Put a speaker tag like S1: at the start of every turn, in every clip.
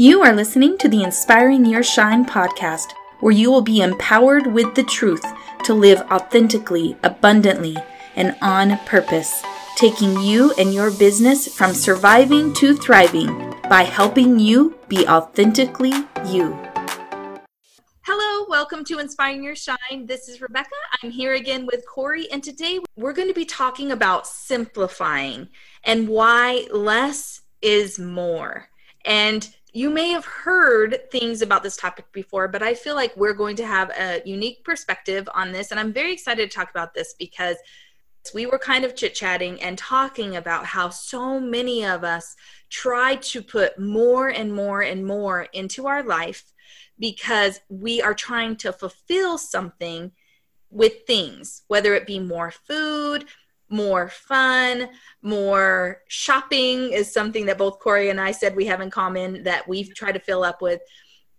S1: You are listening to the Inspiring Your Shine podcast, where you will be empowered with the truth to live authentically, abundantly, and on purpose, taking you and your business from surviving to thriving by helping you be authentically you. Hello, welcome to Inspiring Your Shine. This is Rebecca. I'm here again with Corey, and today we're going to be talking about simplifying and why less is more. And you may have heard things about this topic before, but I feel like we're going to have a unique perspective on this. And I'm very excited to talk about this because we were kind of chit chatting and talking about how so many of us try to put more and more and more into our life because we are trying to fulfill something with things, whether it be more food, more fun, more shopping is something that both Corey and I said we have in common that we've tried to fill up with.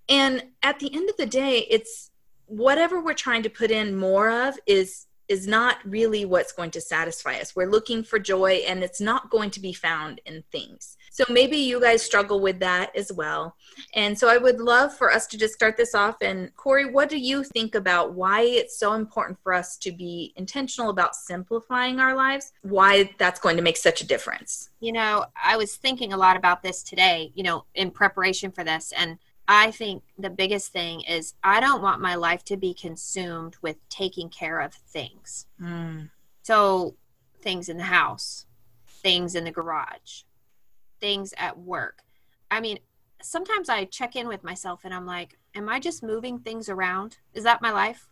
S1: And at the end of the day, it's whatever we're trying to put in more of is is not really what's going to satisfy us. We're looking for joy and it's not going to be found in things. So maybe you guys struggle with that as well. And so I would love for us to just start this off. And Corey, what do you think about why it's so important for us to be intentional about simplifying our lives? Why that's going to make such a difference?
S2: You know, I was thinking a lot about this today, you know, in preparation for this. And I think the biggest thing is I don't want my life to be consumed with taking care of things. Mm. So, things in the house, things in the garage, things at work. I mean, sometimes I check in with myself and I'm like, am I just moving things around? Is that my life?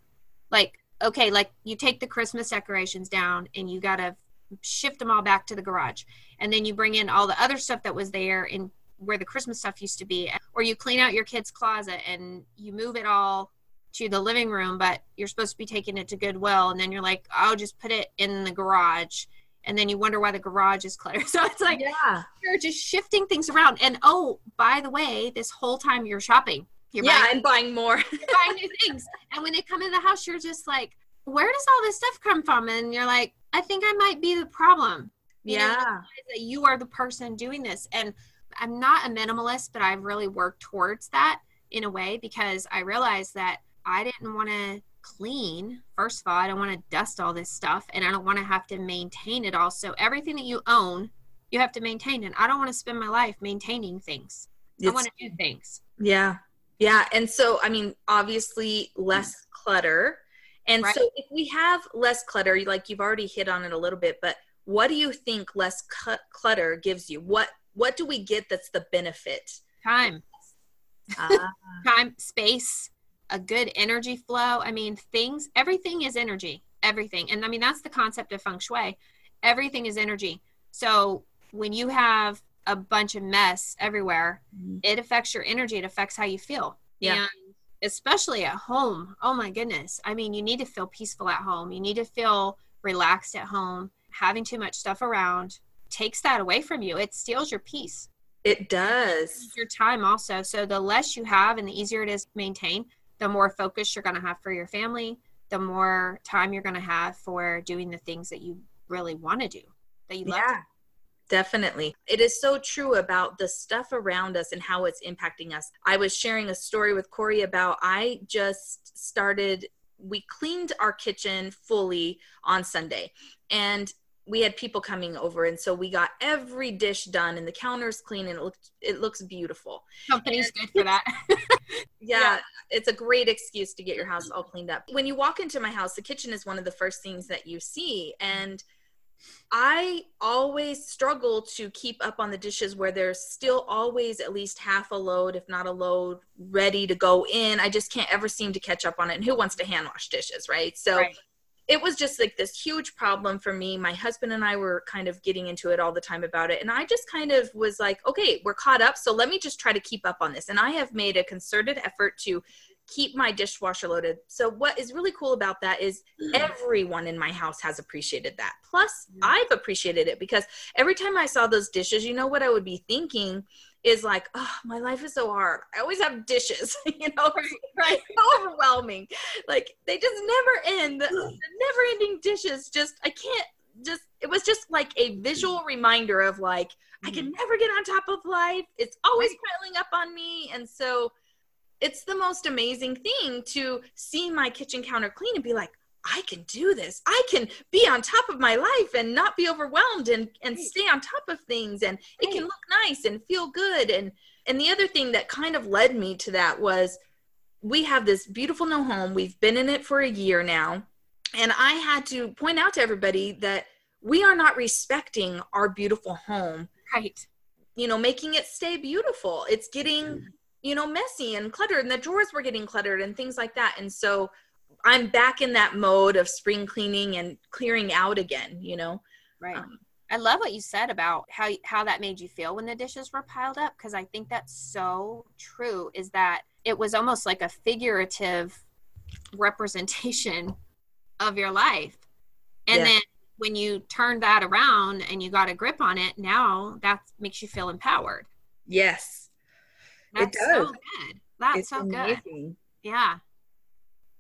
S2: Like, okay, like you take the Christmas decorations down and you got to shift them all back to the garage. And then you bring in all the other stuff that was there and where the Christmas stuff used to be, or you clean out your kid's closet and you move it all to the living room, but you're supposed to be taking it to Goodwill, and then you're like, I'll just put it in the garage, and then you wonder why the garage is cluttered. So it's like, yeah, you're just shifting things around. And oh, by the way, this whole time you're shopping, you're
S1: yeah, buying, and buying more,
S2: buying new things, and when they come in the house, you're just like, where does all this stuff come from? And you're like, I think I might be the problem.
S1: You yeah,
S2: know, that you are the person doing this, and I'm not a minimalist, but I've really worked towards that in a way because I realized that I didn't want to clean. First of all, I don't want to dust all this stuff and I don't want to have to maintain it all. So everything that you own, you have to maintain. And I don't want to spend my life maintaining things. It's, I want to do things.
S1: Yeah. Yeah. And so, I mean, obviously, less clutter. And right. so, if we have less clutter, like you've already hit on it a little bit, but what do you think less clutter gives you? What what do we get that's the benefit?
S2: Time. Ah. Time, space, a good energy flow. I mean, things, everything is energy. Everything. And I mean, that's the concept of feng shui. Everything is energy. So when you have a bunch of mess everywhere, mm-hmm. it affects your energy. It affects how you feel. Yeah. And especially at home. Oh my goodness. I mean, you need to feel peaceful at home. You need to feel relaxed at home. Having too much stuff around takes that away from you. It steals your peace.
S1: It does.
S2: Your time also. So the less you have and the easier it is to maintain, the more focus you're going to have for your family, the more time you're going to have for doing the things that you really want to do, that you love. Yeah.
S1: Definitely. It is so true about the stuff around us and how it's impacting us. I was sharing a story with Corey about I just started we cleaned our kitchen fully on Sunday. And we had people coming over and so we got every dish done and the counters clean and it looks it looks beautiful
S2: company's good for that
S1: yeah, yeah, it's a great excuse to get your house all cleaned up when you walk into my house the kitchen is one of the first things that you see and I always struggle to keep up on the dishes where there's still always at least half a load, if not a load, ready to go in. I just can't ever seem to catch up on it. And who wants to hand wash dishes, right? So right it was just like this huge problem for me. My husband and I were kind of getting into it all the time about it. And I just kind of was like, okay, we're caught up. So let me just try to keep up on this. And I have made a concerted effort to keep my dishwasher loaded. So what is really cool about that is mm. everyone in my house has appreciated that. Plus. I've appreciated it because every time I saw those dishes, you know what I would be thinking is like, oh, my life is so hard. I always have dishes, you know, right, right. so overwhelming. Like they just never end. The never ending dishes just I can't just it was just like a visual reminder of like I can mm-hmm. never get on top of life. It's always piling up on me. And so it's the most amazing thing to see my kitchen counter clean and be like, I can do this. I can be on top of my life and not be overwhelmed and, and right. stay on top of things and right. it can look nice and feel good. And and the other thing that kind of led me to that was we have this beautiful new home. We've been in it for a year now. And I had to point out to everybody that we are not respecting our beautiful home.
S2: Right.
S1: You know, making it stay beautiful. It's getting, mm-hmm. you know, messy and cluttered, and the drawers were getting cluttered and things like that. And so I'm back in that mode of spring cleaning and clearing out again, you know?
S2: Right. Um, I love what you said about how how that made you feel when the dishes were piled up because I think that's so true is that it was almost like a figurative representation of your life. And yeah. then when you turn that around and you got a grip on it, now that makes you feel empowered.
S1: Yes.
S2: That's it does. That's so good. That's it's so amazing. good. Yeah.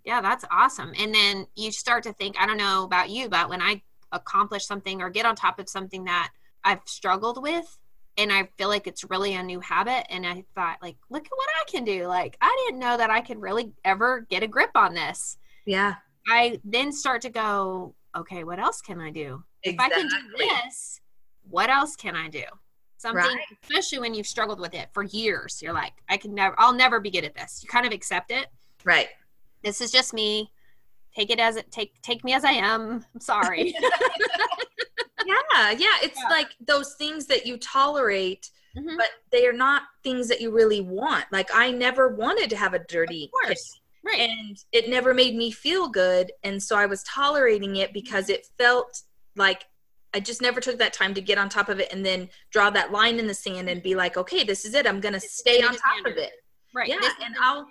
S2: Yeah, that's awesome. And then you start to think, I don't know about you, but when I accomplish something or get on top of something that I've struggled with, and I feel like it's really a new habit. And I thought, like, look at what I can do. Like, I didn't know that I could really ever get a grip on this.
S1: Yeah.
S2: I then start to go, okay, what else can I do? Exactly. If I can do this, what else can I do? Something, right. especially when you've struggled with it for years. You're like, I can never, I'll never be good at this. You kind of accept it.
S1: Right.
S2: This is just me. Take it as it take take me as I am. I'm sorry.
S1: yeah, yeah. It's yeah. like those things that you tolerate, mm-hmm. but they are not things that you really want. Like I never wanted to have a dirty
S2: Right.
S1: And it never made me feel good. And so I was tolerating it because it felt like I just never took that time to get on top of it and then draw that line in the sand and be like, okay, this is it. I'm going to stay on top of it.
S2: Right.
S1: Yeah. And I'll,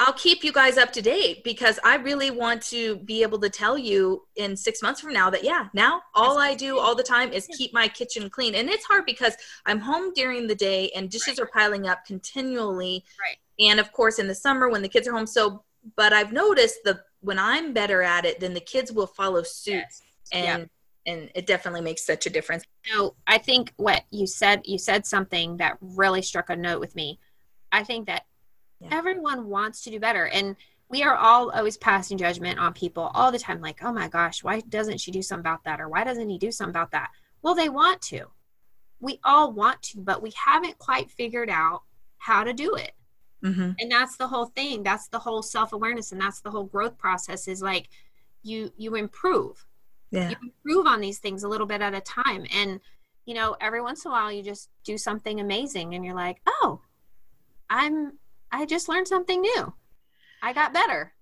S1: I'll keep you guys up to date because I really want to be able to tell you in six months from now that, yeah, now all I do all the time is keep my kitchen clean. And it's hard because I'm home during the day and dishes right. are piling up continually.
S2: Right
S1: and of course in the summer when the kids are home so but i've noticed that when i'm better at it then the kids will follow suit yes. and and it definitely makes such a difference
S2: so i think what you said you said something that really struck a note with me i think that yeah. everyone wants to do better and we are all always passing judgment on people all the time like oh my gosh why doesn't she do something about that or why doesn't he do something about that well they want to we all want to but we haven't quite figured out how to do it
S1: Mm-hmm.
S2: And that's the whole thing. That's the whole self awareness, and that's the whole growth process. Is like you you improve.
S1: Yeah.
S2: You improve on these things a little bit at a time, and you know every once in a while you just do something amazing, and you're like, oh, I'm I just learned something new. I got better.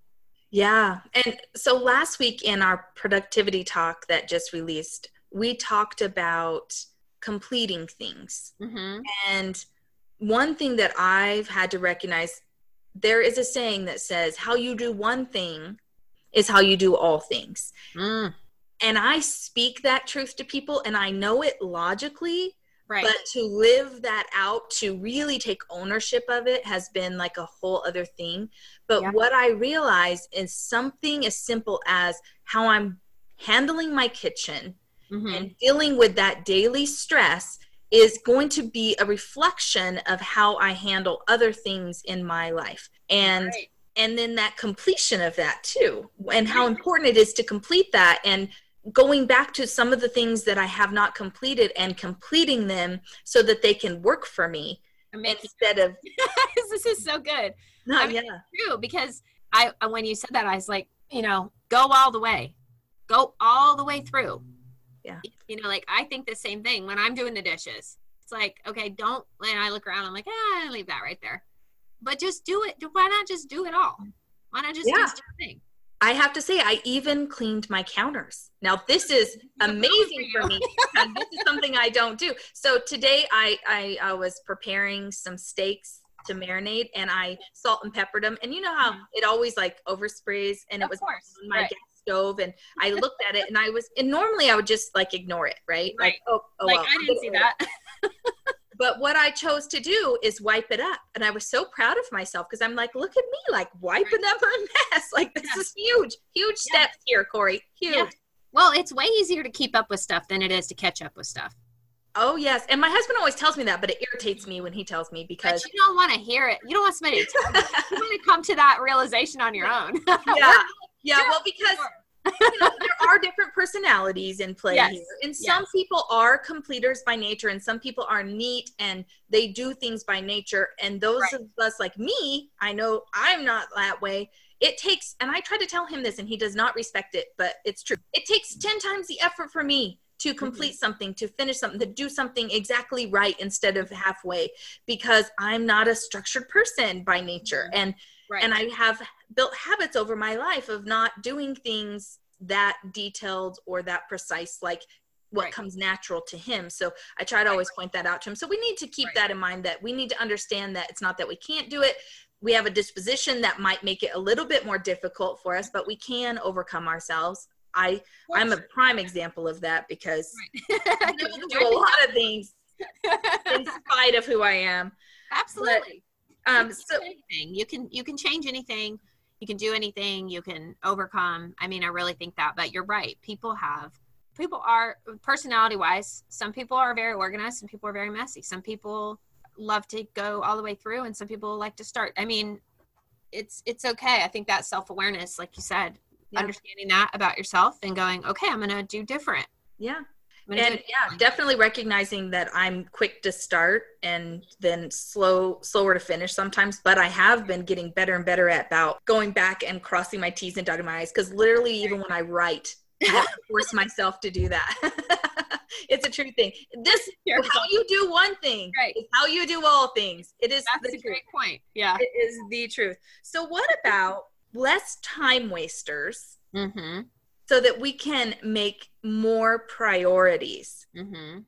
S1: Yeah. And so last week in our productivity talk that just released, we talked about completing things.
S2: Mm-hmm.
S1: And one thing that I've had to recognize there is a saying that says, How you do one thing is how you do all things.
S2: Mm.
S1: And I speak that truth to people and I know it logically.
S2: Right.
S1: But to live that out, to really take ownership of it, has been like a whole other thing. But yeah. what I realize is something as simple as how I'm handling my kitchen mm-hmm. and dealing with that daily stress is going to be a reflection of how I handle other things in my life. And right. and then that completion of that too. And how important it is to complete that and going back to some of the things that I have not completed and completing them so that they can work for me instead of
S2: this is so good.
S1: No, I mean, yeah.
S2: true because I when you said that I was like, you know, go all the way. Go all the way through
S1: yeah
S2: you know like i think the same thing when i'm doing the dishes it's like okay don't and i look around i'm like ah leave that right there but just do it why not just do it all why not just yeah. do something
S1: I have to say, I even cleaned my counters. Now, this is amazing for, for me because this is something I don't do. So today, I, I, I was preparing some steaks to marinate, and I salt and peppered them. And you know how it always like oversprays, and
S2: of
S1: it was
S2: course.
S1: on my right stove and I looked at it and I was and normally I would just like ignore it, right?
S2: right. Like, oh, oh like well, I didn't see that.
S1: but what I chose to do is wipe it up. And I was so proud of myself because I'm like, look at me, like wiping up a mess. Like this is huge, huge yeah. steps here, Corey. Huge. Yeah.
S2: Well, it's way easier to keep up with stuff than it is to catch up with stuff.
S1: Oh yes, and my husband always tells me that, but it irritates me when he tells me because
S2: but you don't want to hear it. You don't want somebody to tell you. you want to come to that realization on your own.
S1: yeah, yeah. Well, because you know, there are different personalities in play yes. here, and some yes. people are completers by nature, and some people are neat and they do things by nature. And those right. of us like me, I know I'm not that way it takes and i try to tell him this and he does not respect it but it's true it takes 10 times the effort for me to mm-hmm. complete mm-hmm. something to finish something to do something exactly right instead of halfway because i'm not a structured person by nature mm-hmm. and right. and i have built habits over my life of not doing things that detailed or that precise like what right. comes natural to him. So I try to always point that out to him. So we need to keep right. that in mind that we need to understand that it's not that we can't do it, we have a disposition that might make it a little bit more difficult for us but we can overcome ourselves i i'm a prime example of that because right. i do a lot of things in spite of who i am
S2: absolutely but, um so anything. you can you can change anything you can do anything you can overcome. I mean i really think that but you're right. People have people are personality wise some people are very organized some people are very messy. Some people love to go all the way through and some people like to start. I mean it's it's okay. I think that self-awareness like you said yeah. understanding that about yourself and going okay i'm gonna do different.
S1: Yeah and yeah definitely recognizing that i'm quick to start and then slow slower to finish sometimes but i have been getting better and better at about going back and crossing my t's and dotting my i's because literally even when i write i have to force myself to do that it's a true thing. This how you do one thing, right? how you do all things. It is
S2: that's a great point. Yeah,
S1: it is the truth. So, what about less time wasters, mm-hmm. So that we can make more priorities? Mm-hmm.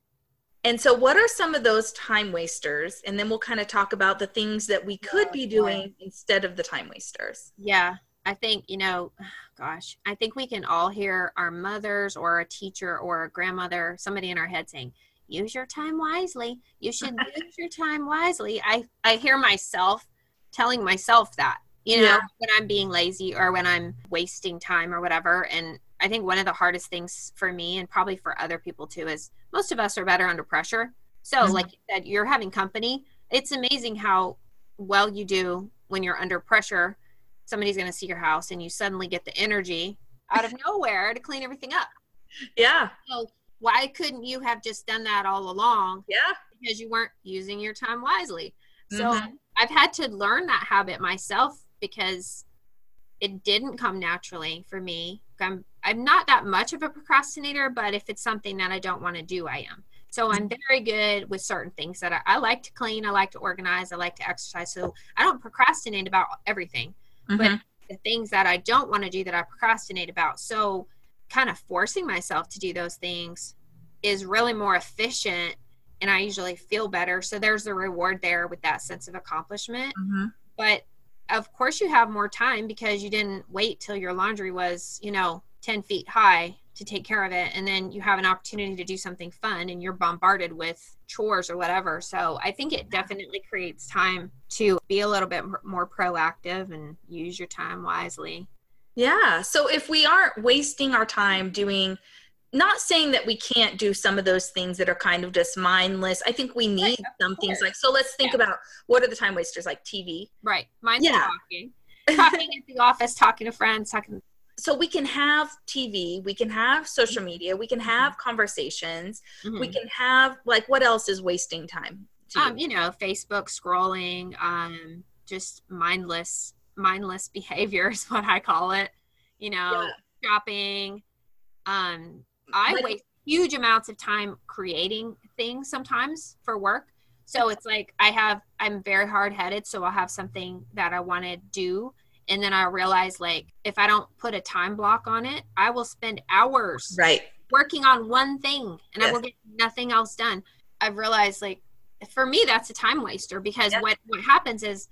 S1: And so, what are some of those time wasters? And then we'll kind of talk about the things that we could be doing instead of the time wasters.
S2: Yeah. I think, you know, gosh, I think we can all hear our mothers or a teacher or a grandmother, somebody in our head saying, use your time wisely. You should use your time wisely. I, I hear myself telling myself that, you know, yeah. when I'm being lazy or when I'm wasting time or whatever. And I think one of the hardest things for me and probably for other people too is most of us are better under pressure. So, mm-hmm. like you said, you're having company. It's amazing how well you do when you're under pressure somebody's going to see your house and you suddenly get the energy out of nowhere to clean everything up.
S1: Yeah.
S2: So why couldn't you have just done that all along?
S1: Yeah.
S2: Because you weren't using your time wisely. So mm-hmm. I've had to learn that habit myself because it didn't come naturally for me. I'm I'm not that much of a procrastinator, but if it's something that I don't want to do, I am. So I'm very good with certain things that I, I like to clean, I like to organize, I like to exercise. So I don't procrastinate about everything mm-hmm. but the things that I don't want to do that I procrastinate about. So, kind of forcing myself to do those things is really more efficient and I usually feel better. So, there's a reward there with that sense of accomplishment. Mm-hmm. But of course, you have more time because you didn't wait till your laundry was, you know, 10 feet high to take care of it and then you have an opportunity to do something fun and you're bombarded with chores or whatever so i think it definitely creates time to be a little bit more proactive and use your time wisely
S1: yeah so if we aren't wasting our time doing not saying that we can't do some of those things that are kind of just mindless. I think we need right, some things like so. Let's think yeah. about what are the time wasters like TV.
S2: Right, mine's yeah. talking, talking at the office, talking to friends, talking
S1: so we can have TV, we can have social media, we can have mm-hmm. conversations, mm-hmm. we can have like what else is wasting time?
S2: Um, you know, Facebook scrolling, um, just mindless, mindless behavior is what I call it. You know, yeah. shopping. Um, I like, waste huge amounts of time creating things sometimes for work. So it's like I have, I'm very hard headed. So I'll have something that I want to do and then i realized like if i don't put a time block on it i will spend hours
S1: right.
S2: working on one thing and yes. i will get nothing else done. I've realized like for me that's a time waster because what what happens is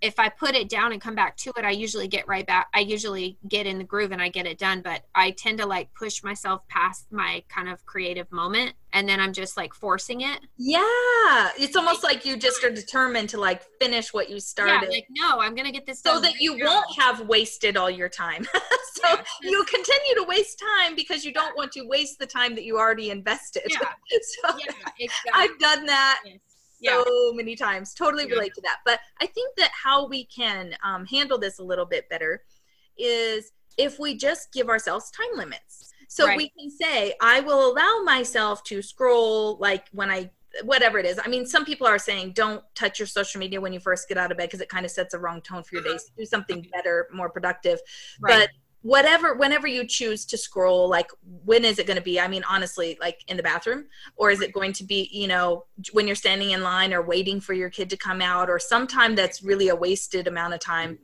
S2: if I put it down and come back to it, I usually get right back. I usually get in the groove and I get it done, but I tend to like push myself past my kind of creative moment and then I'm just like forcing it.
S1: Yeah. It's almost like you just are determined to like finish what you started.
S2: Yeah, like, no, I'm going to get this
S1: so that you won't have wasted all your time. so yeah, you continue to waste time because you don't want to waste the time that you already invested.
S2: Yeah.
S1: so yeah, exactly. I've done that. Yes so yeah. many times. Totally yeah. relate to that. But I think that how we can um, handle this a little bit better is if we just give ourselves time limits. So right. we can say, I will allow myself to scroll like when I whatever it is. I mean, some people are saying don't touch your social media when you first get out of bed because it kind of sets a wrong tone for your uh-huh. day. do something better, more productive. Right. But whatever whenever you choose to scroll like when is it going to be i mean honestly like in the bathroom or is it going to be you know when you're standing in line or waiting for your kid to come out or sometime that's really a wasted amount of time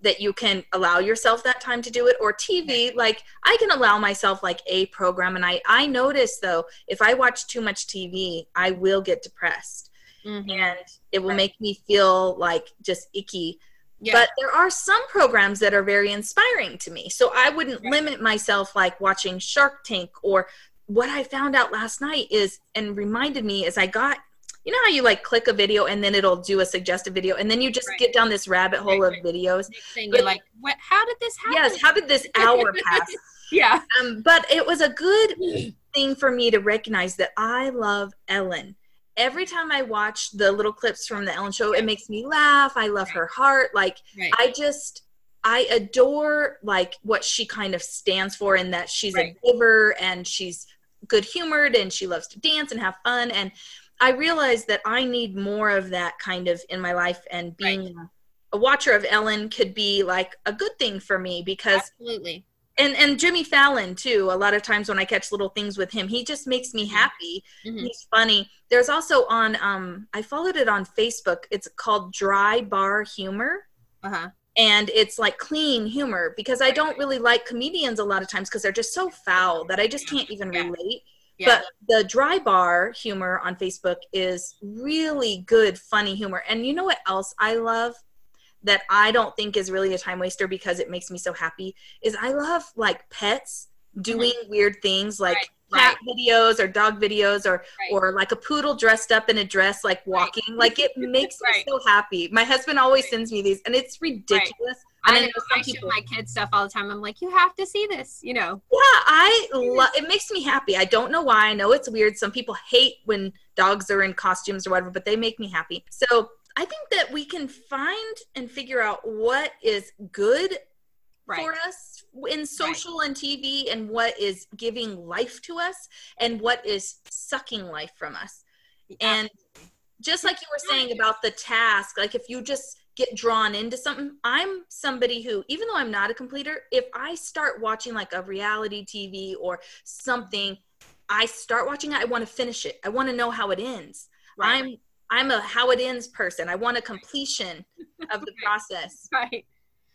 S1: that you can allow yourself that time to do it or tv like i can allow myself like a program and i i notice though if i watch too much tv i will get depressed mm-hmm. and it will right. make me feel like just icky yeah. But there are some programs that are very inspiring to me. So I wouldn't right. limit myself like watching Shark Tank or what I found out last night is and reminded me as I got you know how you like click a video and then it'll do a suggested video and then you just right. get down this rabbit hole right, of videos.
S2: But, you're like, what how did this happen?
S1: Yes, how did this hour pass?
S2: yeah.
S1: Um, but it was a good thing for me to recognize that I love Ellen every time I watch the little clips from the Ellen show, it makes me laugh. I love her heart. Like right. I just I adore like what she kind of stands for and that she's a giver and she's good humored and she loves to dance and have fun and I realize that I need more of that kind of in my life and being right. a watcher of Ellen could be like a good thing for me because
S2: Absolutely
S1: and and Jimmy Fallon too. A lot of times when I catch little things with him, he just makes me mm-hmm. happy. Mm-hmm. He's funny. There's also on um I followed it on Facebook. It's called Dry Bar Humor. Uh-huh. And it's like clean humor because I don't really like comedians a lot of times because they're just so foul that I just can't even yeah. relate. Yeah. But the dry bar humor on Facebook is really good, funny humor. And you know what else I love? That I don't think is really a time waster because it makes me so happy is I love like pets doing mm-hmm. weird things like right, cat right. videos or dog videos or right. or like a poodle dressed up in a dress like walking like it makes me so happy my husband always sends me these and it's ridiculous
S2: I, know, I people, show my kids stuff all the time. I'm like, you have to see this, you know.
S1: Yeah, I love. It makes me happy. I don't know why. I know it's weird. Some people hate when dogs are in costumes or whatever, but they make me happy. So I think that we can find and figure out what is good right. for us in social right. and TV and what is giving life to us and what is sucking life from us. And just like you were saying about the task, like if you just get drawn into something, I'm somebody who, even though I'm not a completer, if I start watching like a reality TV or something, I start watching it, I want to finish it. I want to know how it ends. Right. I'm I'm a how it ends person. I want a completion of the process.
S2: Right.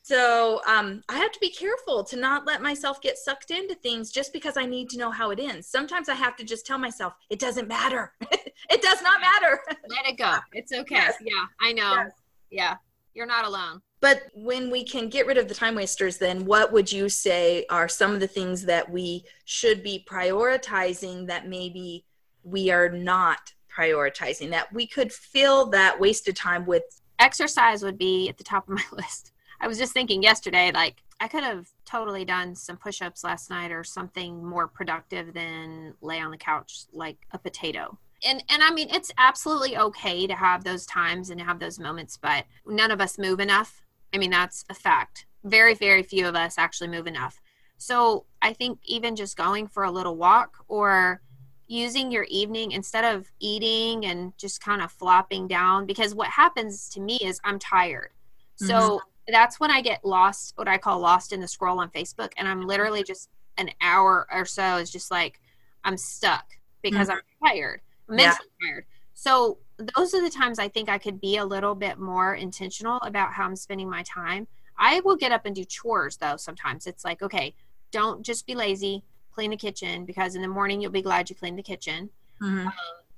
S1: So um, I have to be careful to not let myself get sucked into things just because I need to know how it ends. Sometimes I have to just tell myself it doesn't matter. it does not matter.
S2: Let it go. It's okay. Yes. Yeah, I know. Yes. Yeah, you're not alone.
S1: But when we can get rid of the time wasters, then what would you say are some of the things that we should be prioritizing that maybe we are not prioritizing that we could fill that wasted time with
S2: exercise would be at the top of my list. I was just thinking yesterday like i could have totally done some push-ups last night or something more productive than lay on the couch like a potato. And and i mean it's absolutely okay to have those times and have those moments but none of us move enough. I mean that's a fact. Very very few of us actually move enough. So i think even just going for a little walk or using your evening instead of eating and just kind of flopping down because what happens to me is I'm tired. So mm-hmm. that's when I get lost, what I call lost in the scroll on Facebook. And I'm literally just an hour or so is just like, I'm stuck because mm-hmm. I'm tired, mentally yeah. tired. So those are the times I think I could be a little bit more intentional about how I'm spending my time. I will get up and do chores though sometimes. It's like, okay, don't just be lazy clean the kitchen because in the morning you'll be glad you cleaned the kitchen. Mm-hmm. Um,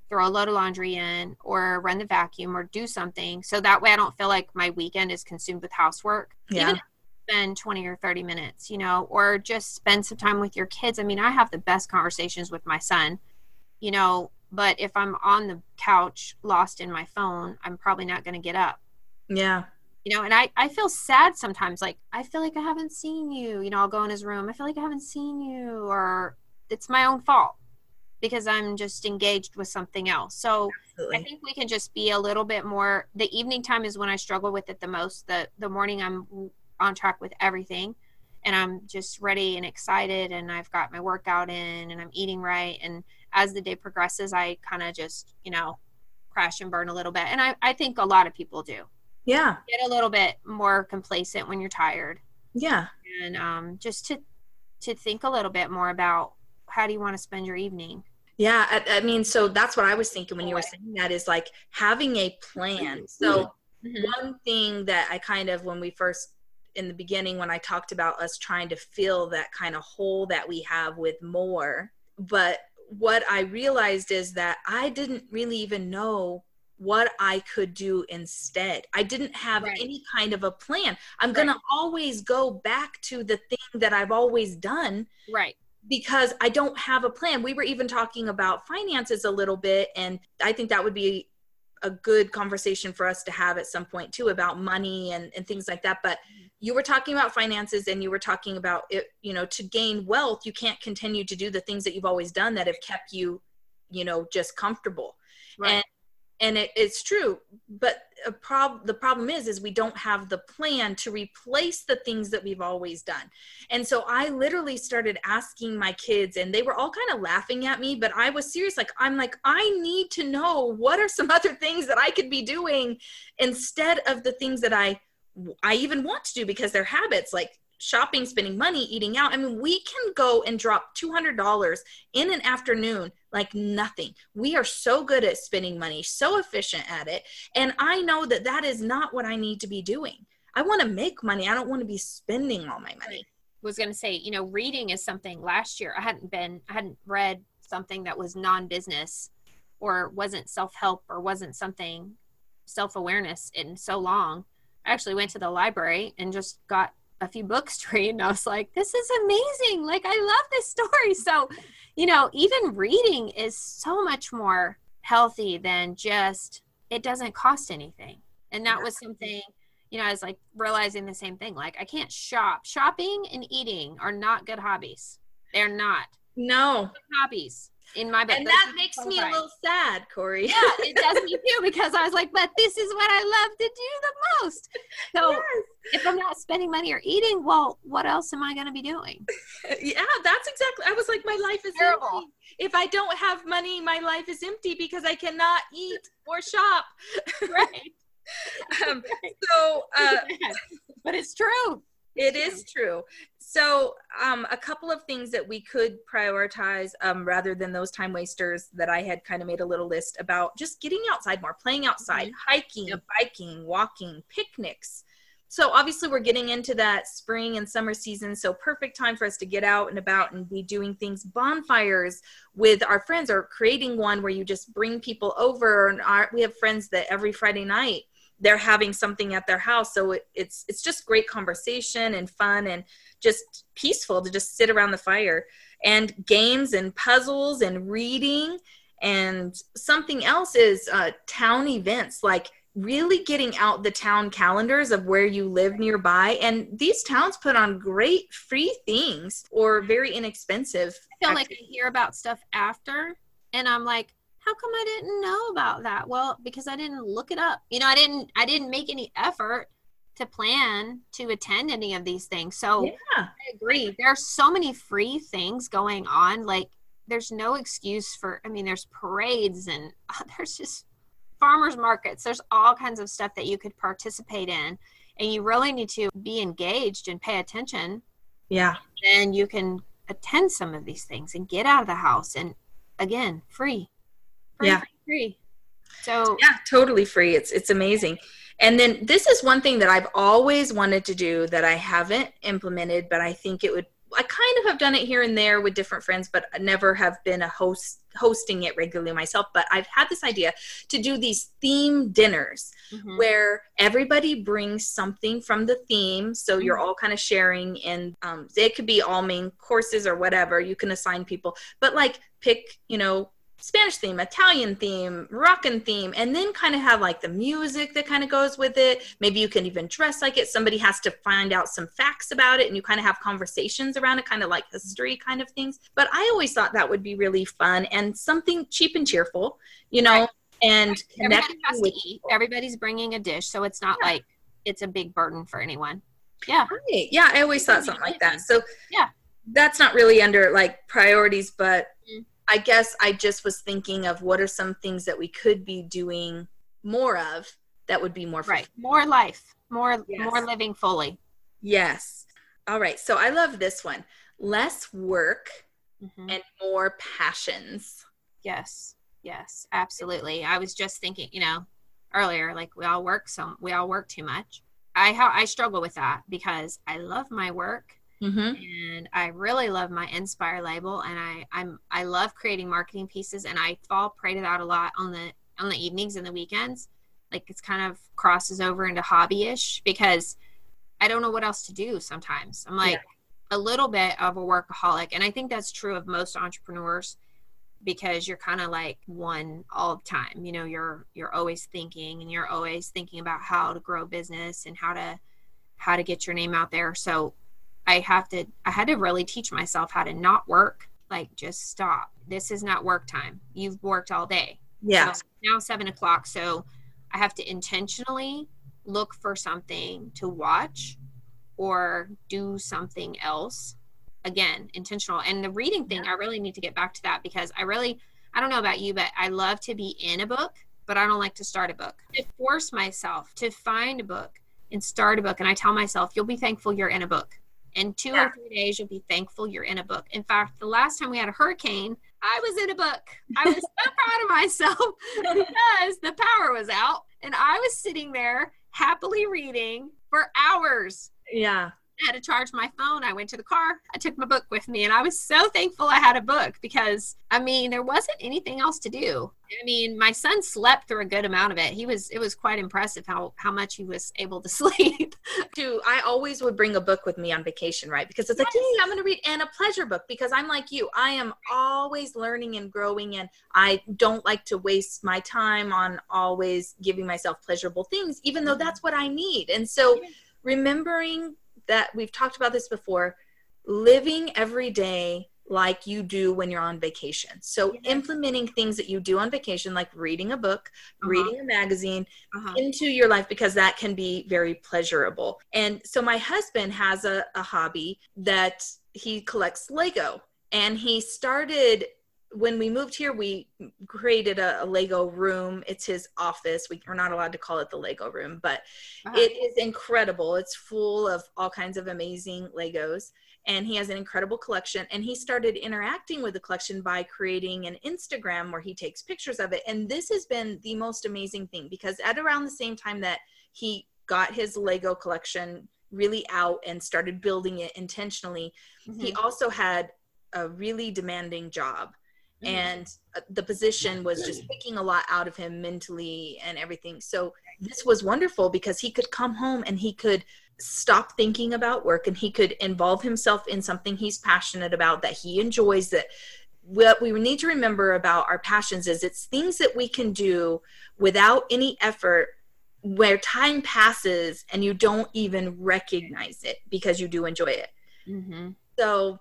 S2: throw a load of laundry in or run the vacuum or do something so that way I don't feel like my weekend is consumed with housework.
S1: Yeah.
S2: Even spend 20 or 30 minutes, you know, or just spend some time with your kids. I mean, I have the best conversations with my son, you know, but if I'm on the couch lost in my phone, I'm probably not going to get up.
S1: Yeah.
S2: You know, and I, I feel sad sometimes. Like, I feel like I haven't seen you. You know, I'll go in his room. I feel like I haven't seen you, or it's my own fault because I'm just engaged with something else. So
S1: Absolutely.
S2: I think we can just be a little bit more. The evening time is when I struggle with it the most. The the morning I'm on track with everything, and I'm just ready and excited, and I've got my workout in, and I'm eating right. And as the day progresses, I kind of just you know crash and burn a little bit, and I I think a lot of people do
S1: yeah.
S2: get a little bit more complacent when you're tired,
S1: Yeah.
S2: and um, just to to think a little bit more about how do you want to spend your evening.
S1: Yeah, I, I mean, so that's what I was thinking when you were saying that is like having a plan. So
S2: Mhm.
S1: one thing that I kind of when we first in the beginning when I talked about us trying to fill that kind of hole that we have with more, but what I realized is that I didn't really even know what I could do instead. I didn't have
S2: Right.
S1: any kind of a plan. I'm going to always go back to the thing that I've always done
S2: Right.
S1: because I don't have a plan. We were even talking about finances a little bit, and I think that would be a good conversation for us to have at some point too about money and, and things like that. But mm-hmm. you were talking about finances and you were talking about it, you know, to gain wealth, you can't continue to do the things that you've always done that have kept you, you know, just comfortable
S2: Right.
S1: And- and it, it's true but prob- the problem is is we don't have the plan to replace the things that we've always done. And so i literally started asking my kids and they were all kind of laughing at me but i was serious like i'm like i need to know what are some other things that i could be doing instead of the things that i i even want to do because they're habits like shopping spending money eating out i mean we can go and drop $200 in an afternoon like nothing. We are so good at spending money, so efficient at it. And I know that that is not what I need to be doing. I want to make money. I don't want to be spending all my money.
S2: was going to say, you know, reading is something last year I hadn't been, I hadn't read something that was non business or wasn't self help or wasn't something self awareness in so long. I actually went to the library and just got a few books to read and I was like, this is amazing. Like, I love this story. So, you know, even reading is so much more healthy than just, it doesn't cost anything. And that was something you know, I was like realizing the same thing. Like, I can't shop. Shopping and eating are not good hobbies. They're not
S1: No.
S2: hobbies in my book.
S1: And that makes me a little sad, Corey.
S2: Yeah, it does me too because I was like, but this is what I love to do the most. So if I'm not spending money or eating, well, what else am I going to be doing?
S1: yeah, that's exactly. I was like, my life is
S2: Terrible.
S1: empty. If I don't have money, my life is empty because I cannot eat or shop.
S2: Right.
S1: Um, so, uh,
S2: but it's true.
S1: It is true. So, um, a couple of things that we could prioritize um, rather than those time wasters that I had kind of made a little list about just getting outside more, playing outside, hiking,
S2: Yep.
S1: biking, walking, picnics. So, obviously, we're getting into that spring and summer season. So, perfect time for us to get out and about and be doing things, bonfires with our friends, or creating one where you just bring people over. And our, we have friends that every Friday night they're having something at their house. So it, it's it's just great conversation and fun and just peaceful to just sit around the fire and games and puzzles and reading. And something else is uh, town events like really getting out the town calendars of where you live nearby. And these towns put on great free things or very inexpensive
S2: I feel like I hear about stuff after, and I'm like, how come I didn't know about that? Well, because I didn't look it up. You know, I didn't I didn't make any effort to plan to attend any of these things. So
S1: yeah
S2: I agree. There are so many free things going on. Like there's no excuse for I mean, there's parades and there's just farmers markets. There's all kinds of stuff that you could participate in. And you really need to be engaged and pay attention.
S1: yeah
S2: And you can attend some of these things and get out of the house and again, free.
S1: Yeah.
S2: free. So
S1: yeah totally free it's it's amazing and then this is one thing that i've always wanted to do that i haven't implemented but i think it would I kind of have done it here and there with different friends, but I never have been a host hosting it regularly myself. But I've had this idea to do these theme dinners mm-hmm. where everybody brings something from the theme. So mm-hmm. you're all kind of sharing, and um, it could be all main courses or whatever. You can assign people, but like pick, you know, Spanish theme, Italian theme, Moroccan theme, and then kind of have like the music that kind of goes with it. Maybe you can even dress like it. Somebody has to find out some facts about it, and you kind of have conversations around it, kind of like history kind of things. But I always thought that would be really fun and something cheap and cheerful, you know, right. and
S2: Everybody has to eat. People. Everybody's bringing a dish, so it's not yeah. like it's a big burden for anyone. Yeah.
S1: Right. Yeah, I always thought something like that. So yeah, that's not really under like priorities, but. I guess I just was thinking of what are some things that we could be doing more of that would be more
S2: right. More life, more yes. more living fully.
S1: Yes. All right. So I love this one. Less work mm-hmm. and more passions.
S2: Yes. Yes, absolutely. I was just thinking, you know, earlier like we all work so we all work too much. I I struggle with that because I love my work Mm-hmm. And I really love my Inspire label, and I I'm I love creating marketing pieces, and I fall prey to that a lot on the on the evenings and the weekends. Like it's kind of crosses over into hobbyish because I don't know what else to do. Sometimes I'm like yeah. a little bit of a workaholic, and I think that's true of most entrepreneurs because you're kind of like one all the time. You know, you're you're always thinking, and you're always thinking about how to grow business and how to how to get your name out there. So I have to I had to really teach myself how to not work, like just stop. This is not work time. You've worked all day.
S1: Yeah.
S2: So now seven o'clock. So I have to intentionally look for something to watch or do something else. Again, intentional. And the reading thing, I really need to get back to that because I really I don't know about you, but I love to be in a book, but I don't like to start a book. To force myself to find a book and start a book. And I tell myself, you'll be thankful you're in a book in two yeah. or three days, you'll be thankful you're in a book. In fact, the last time we had a hurricane, I was in a book. I was so proud of myself because the power was out and I was sitting there happily reading for hours.
S1: Yeah.
S2: I had to charge my phone. I went to the car. I took my book with me, and I was so thankful I had a book because I mean there wasn't anything else to do. I mean, my son slept through a good amount of it. He was it was quite impressive how how much he was able to sleep.
S1: Too, I always would bring a book with me on vacation, right? Because it's like, hey, I'm going to read and a pleasure book because I'm like you. I am always learning and growing, and I don't like to waste my time on always giving myself pleasurable things, even though that's what I need. And so remembering that we've talked about this before living every day like you do when you're on vacation. So yes. implementing things that you do on vacation, like reading a book, uh-huh. reading a magazine, uh-huh. into your life because that can be very pleasurable. And so my husband has a, a hobby that he collects Lego. And he started when we moved here, we created a, a, Lego room. It's his office. We, are not allowed to call it the Lego room, but uh-huh. it is incredible. It's full of all kinds of amazing Legos. And he has an incredible collection. And he started interacting with the collection by creating an Instagram where he takes pictures of it. And this has been the most amazing thing because at around the same time that he got his Lego collection really out and started building it intentionally, mm-hmm. he also had a really demanding job. And uh, the position was just picking a lot out of him mentally and everything. So this was wonderful because he could come home and he could stop thinking about work and he could involve himself in something he's passionate about that he enjoys that what we need to remember about our passions is it's things that we can do without any effort where time passes and you don't even recognize it because you do enjoy it. Mm-hmm. so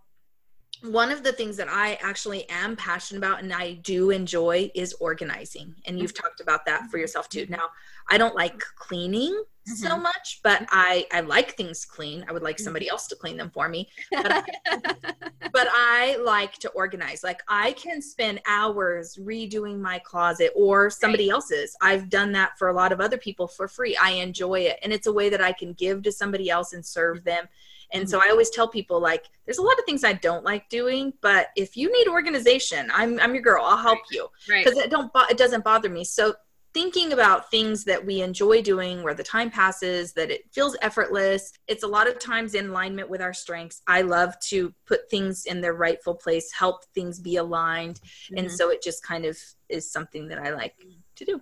S1: one of the things that I actually am passionate about and I do enjoy is organizing. And you've mm-hmm. talked about that for yourself too. Now, I don't like cleaning mm-hmm. so much, but I, I like things clean. I would like somebody else to clean them for me. But I, but I like to organize. Like I can spend hours redoing my closet or somebody right. else's. I've done that for a lot of other people for free. I enjoy it. And it's a way that I can give to somebody else and serve them and so I always tell people like there's a lot of things I don't like doing, but if you need organization, I'm I'm your girl. I'll help you because right. it don't it doesn't bother me. So thinking about things that we enjoy doing where the time passes that it feels effortless it's a lot of times in alignment with our strengths i love to put things in their rightful place help things be aligned mm-hmm. and so it just kind of is something that i like to do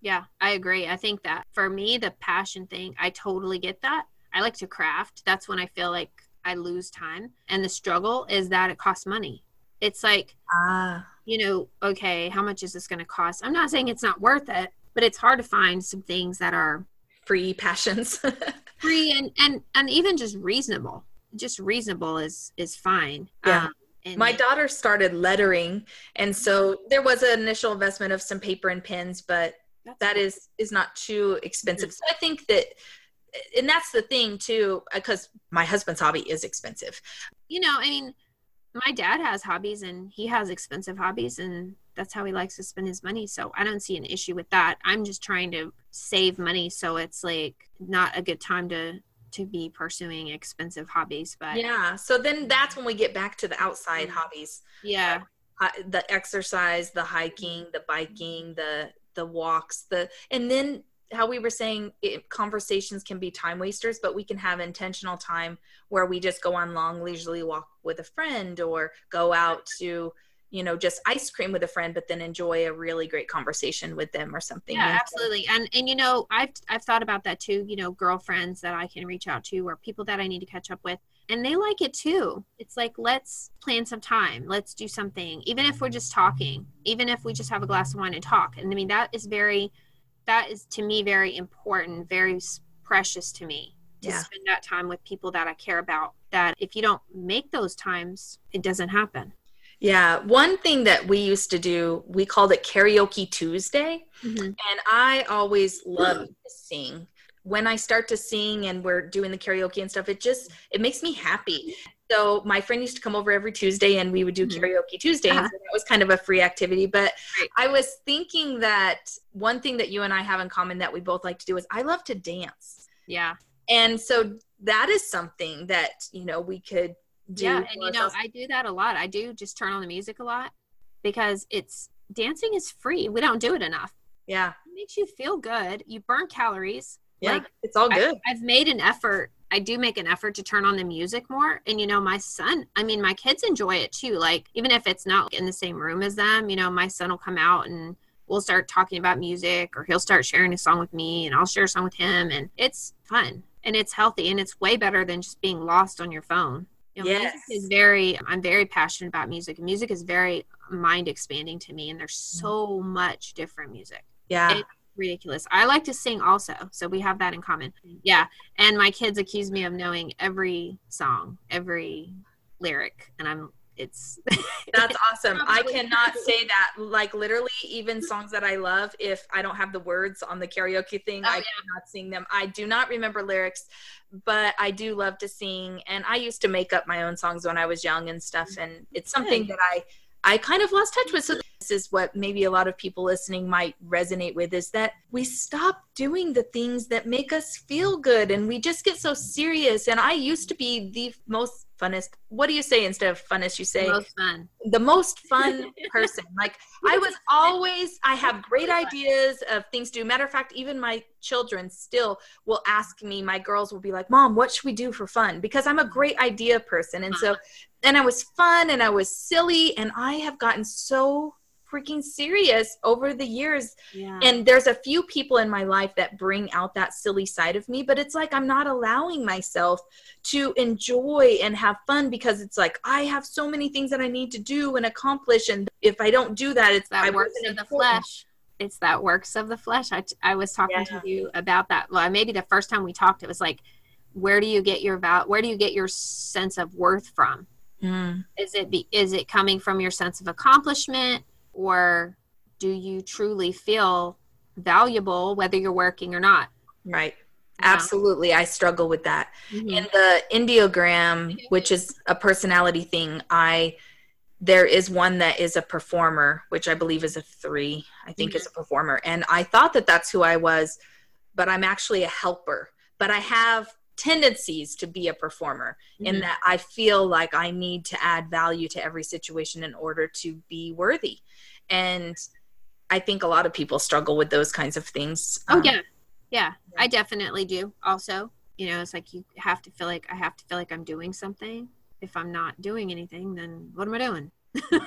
S2: yeah i agree i think that for me the passion thing i totally get that i like to craft that's when i feel like i lose time and the struggle is that it costs money it's like ah you know, okay, how much is this going to cost? I'm not saying it's not worth it, but it's hard to find some things that are
S1: free passions.
S2: free and and and even just reasonable. Just reasonable is is fine.
S1: Yeah. Um, and my daughter started lettering and so there was an initial investment of some paper and pens but that cool. is is not too expensive mm-hmm. so i think that and that's the thing too because my husband's hobby is expensive.
S2: You know i mean my dad has hobbies and he has expensive hobbies and that's how he likes to spend his money. So i don't see an issue with that. I'm just trying to save money so it's like not a good time to to be pursuing expensive hobbies but
S1: yeah so then that's when we get back to the outside mm-hmm. hobbies.
S2: Yeah.
S1: Uh, the exercise the hiking the biking the the walks the and then how we were saying it, conversations can be time wasters, but we can have intentional time where we just go on long leisurely walk with a friend or go out to you know just ice cream with a friend but then enjoy a really great conversation with them or something
S2: yeah absolutely. And and you know i've i've thought about that too you know girlfriends that i can reach out to or people that i need to catch up with and they like it too. It's like let's plan some time. Let's do something. Even if we're mm-hmm. just talking even if we just have a glass of wine and talk. And i mean that is very that is to me very important, very precious to me to yeah. spend that time with people that I care about. That if you don't make those times, it doesn't happen.
S1: Yeah, one thing that we used to do, we called it Karaoke Tuesday. Mm-hmm. And I always love to sing. When I start to sing and we're doing the karaoke and stuff, it just it makes me happy. So my friend used to come over every Tuesday and we would do mm-hmm. karaoke Tuesday. Uh-huh. So that was kind of a free activity. But right. I was thinking that one thing that you and I have in common that we both like to do is I love to dance.
S2: Yeah.
S1: And so that is something that, you know, we could do.
S2: Yeah. And you know, I do that a lot. I do just turn on the music a lot because it's dancing is free. We don't do it enough.
S1: Yeah.
S2: It makes you feel good. You burn calories.
S1: Yeah. Like, it's all good.
S2: I, I've made an effort I do make an effort to turn on the music more. And, you know, my son, I mean, my kids enjoy it too. Like, even if it's not in the same room as them, you know, my son will come out and we'll start talking about music or he'll start sharing a song with me and I'll share a song with him. And it's fun and it's healthy and it's way better than just being lost on your phone. You know, yes. music is very, I'm very passionate about music. Music is very mind expanding to me. And there's mm. so much different music.
S1: Yeah. It,
S2: ridiculous. I like to sing also, so we have that in common. Mm. Yeah, and my kids accuse me of knowing every song, every lyric, and I'm it's
S1: that's awesome. I cannot say that like literally even songs that I love if I don't have the words on the karaoke thing, oh, I yeah. cannot sing them. I do not remember lyrics, but I do love to sing and I used to make up my own songs when I was young and stuff mm. and it's something that I I kind of lost touch with. So this is what maybe a lot of people listening might resonate with is that we stop doing the things that make us feel good and we just get so serious. And I used to be the most funnest. What do you say instead of funnest? You say
S2: most fun.
S1: The most fun person. Like I was always, I have great ideas of things to do. Matter of fact, even my children still will ask me, my girls will be like, Mom, what should we do for fun? Because I'm a great idea person. And so, and I was fun and I was silly and I have gotten so freaking serious over the years. Yeah. And there's a few people in my life that bring out that silly side of me, but it's like I'm not allowing myself to enjoy and have fun because it's like I have so many things that I need to do and accomplish. And if I don't do that, it's
S2: that works in the flesh. It's that works of the flesh. I, I was talking yeah. to you about that. Well, maybe the first time we talked, it was like, where do you get your val? Where do you get your sense of worth from? Mm. Is it be, is it coming from your sense of accomplishment? Or do you truly feel valuable whether you're working or not
S1: right absolutely i struggle with that mm-hmm. in the enneagram which is a personality thing i there is one that is a performer which i believe is a three i think mm-hmm. is a performer and i thought that that's who i was but i'm actually a helper but i have tendencies to be a performer mm-hmm. in that I feel like I need to add value to every situation in order to be worthy. And I think a lot of people struggle with those kinds of things.
S2: Oh um, yeah. yeah. I definitely do. Also, you know, it's like you have to feel like I have to feel like I'm doing something. If I'm not doing anything, then what am I doing?
S1: yeah,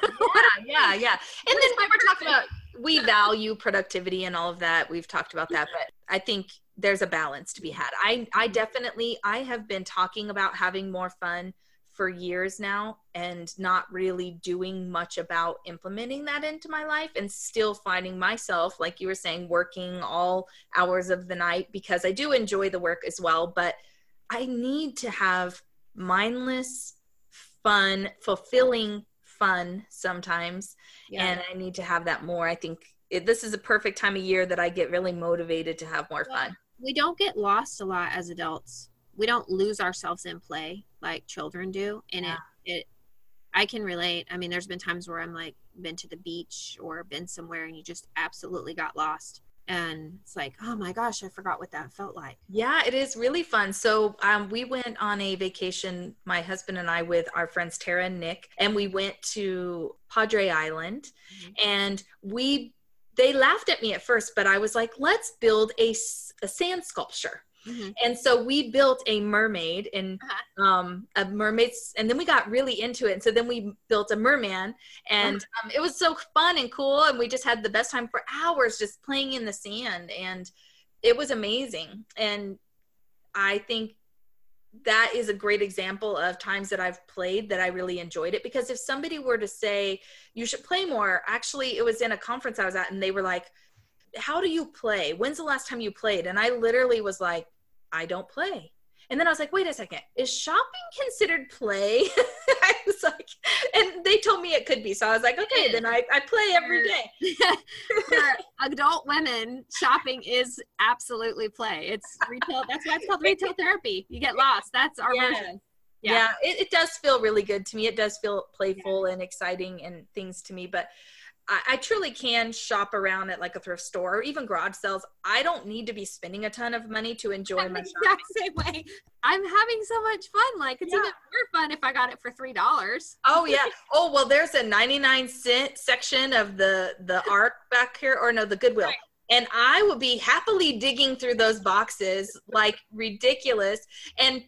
S1: yeah, yeah. And then we were talking about we value productivity and all of that. We've talked about that, but I think there's a balance to be had. I I definitely I have been talking about having more fun for years now and not really doing much about implementing that into my life and still finding myself like you were saying working all hours of the night because I do enjoy the work as well. But I need to have mindless fun fulfilling fun sometimes. Yeah. and I need to have that more. I think it, this is a perfect time of year that I get really motivated to have more fun.
S2: we don't get lost a lot as adults. We don't lose ourselves in play like children do and yeah. it it i can relate. I mean there's been times where i'm like been to the beach or been somewhere and you just absolutely got lost. And it's like oh my gosh i forgot what that felt like.
S1: Yeah it is really fun. So um, we went on a vacation my husband and i with our friends tara and nick and we went to padre island. Mm-hmm. and we they laughed at me at first but i was like let's build a, a sand sculpture Mm-hmm. And so we built a mermaid and uh-huh. um, a mermaid's, and then we got really into it. And so then we built a merman, and uh-huh. um, it was so fun and cool. And we just had the best time for hours just playing in the sand, and it was amazing. And I think that is a great example of times that I've played that I really enjoyed it because if somebody were to say you should play more, actually, it was in a conference I was at, and they were like, how do you play? When's the last time you played? And I literally was like, I don't play. And then I was like, wait a second, is shopping considered play? I was like, and they told me it could be. So I was like, okay, then I, I play every day.
S2: For adult women, shopping is absolutely play. It's retail. That's why it's called retail therapy. You get lost. That's our yeah. version.
S1: Yeah, yeah it, it, does feel really good to me. It does feel playful yeah. and exciting and things to me. But I, I, truly can shop around at like a thrift store or even garage sales. I don't need to be spending a ton of money to enjoy I'm my
S2: exact same way. I'm having so much fun. Like it's yeah. even more fun if I got it for three dollars.
S1: Oh yeah. Oh well, there's a 99 cent section of the the ARC back here, or no, the Goodwill. Right. And I will be happily digging through those boxes like ridiculous. And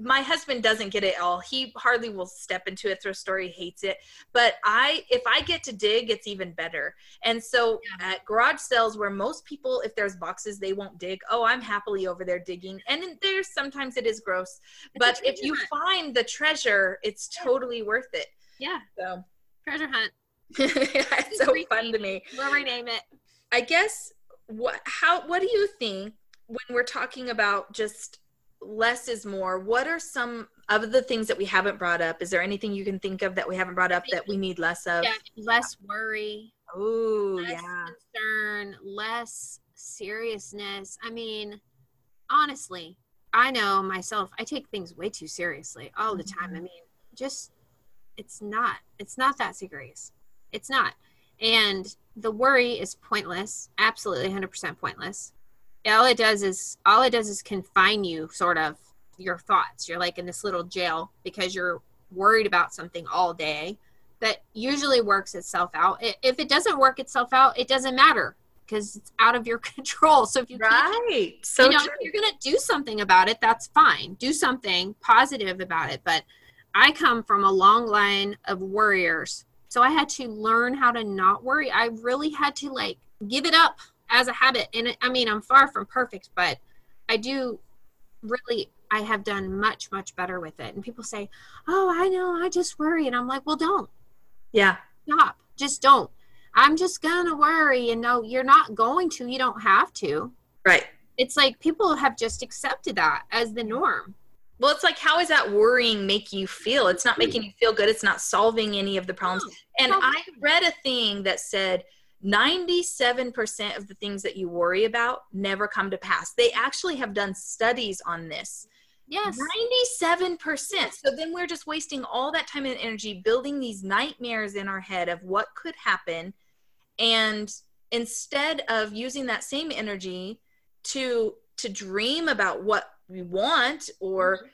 S1: my husband doesn't get it all. He hardly will step into a thrift store. He hates it. But I, if I get to dig, it's even better. And so yeah. at garage sales, where most people, if there's boxes, they won't dig. Oh, I'm happily over there digging. And there's sometimes it is gross, it's but if you hunt. find the treasure, it's yeah. totally worth it.
S2: Yeah. So treasure hunt.
S1: it's so fun to me.
S2: We'll rename it.
S1: I guess what how what do you think when we're talking about just less is more. What are some of the things that we haven't brought up? Is there anything you can think of that we haven't brought up that we need less of?
S2: Yeah, less worry
S1: oh yeah.
S2: concern less seriousness. I mean honestly i know myself i take things way too seriously all the time. I mm-hmm. mean just it's not it's not that serious. It's not. And the worry is pointless absolutely 100% pointless all it does is all it does is confine you sort of your thoughts. You're like in this little jail because you're worried about something all day that usually works itself out. If it doesn't work itself out it doesn't matter because it's out of your control. So if you
S1: right. So
S2: you know, you're gonna do something about it that's fine. Do something positive about it. But i come from a long line of worriers. So i had to learn how to not worry. I really had to like give it up as a habit and i mean i'm far from perfect but i do really i have done much much better with it. And people say oh i know i just worry and i'm like well don't.
S1: Yeah.
S2: Stop. Just don't. I'm just gonna worry and no you're not going to. You don't have to.
S1: Right.
S2: It's like people have just accepted that as the norm.
S1: Well it's like how is that worrying making you feel? It's not making you feel good. It's not solving any of the problems. No, and i read a thing that said 97% of the things that you worry about never come to pass. They actually have done studies on this.
S2: Yes.
S1: 97%. So then we're just wasting all that time and energy building these nightmares in our head of what could happen. And instead of using that same energy to to dream about what we want or mm-hmm.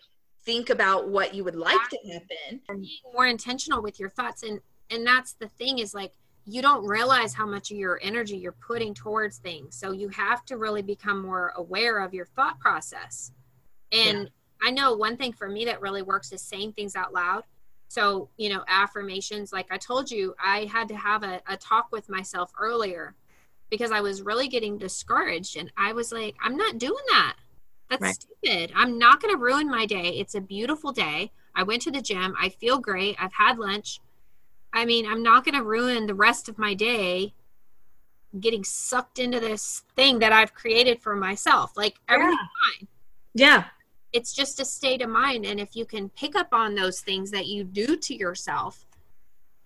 S1: think about what you would like to happen
S2: being more intentional with your thoughts and and that's the thing is like you don't realize how much of your energy you're putting towards things. So you have to really become more aware of your thought process. And yeah. I know one thing for me that really works is saying things out loud. So, you know, affirmations, like I told you, I had to have a, a talk with myself earlier because I was really getting discouraged. And I was like, I'm not doing that. That's right. stupid. I'm not going to ruin my day. It's a beautiful day. I went to the gym. I feel great. I've had lunch. I mean, I'm not going to ruin the rest of my day getting sucked into this thing that I've created for myself. Like everything's yeah. fine.
S1: Yeah.
S2: It's just a state of mind and if you can pick up on those things that you do to yourself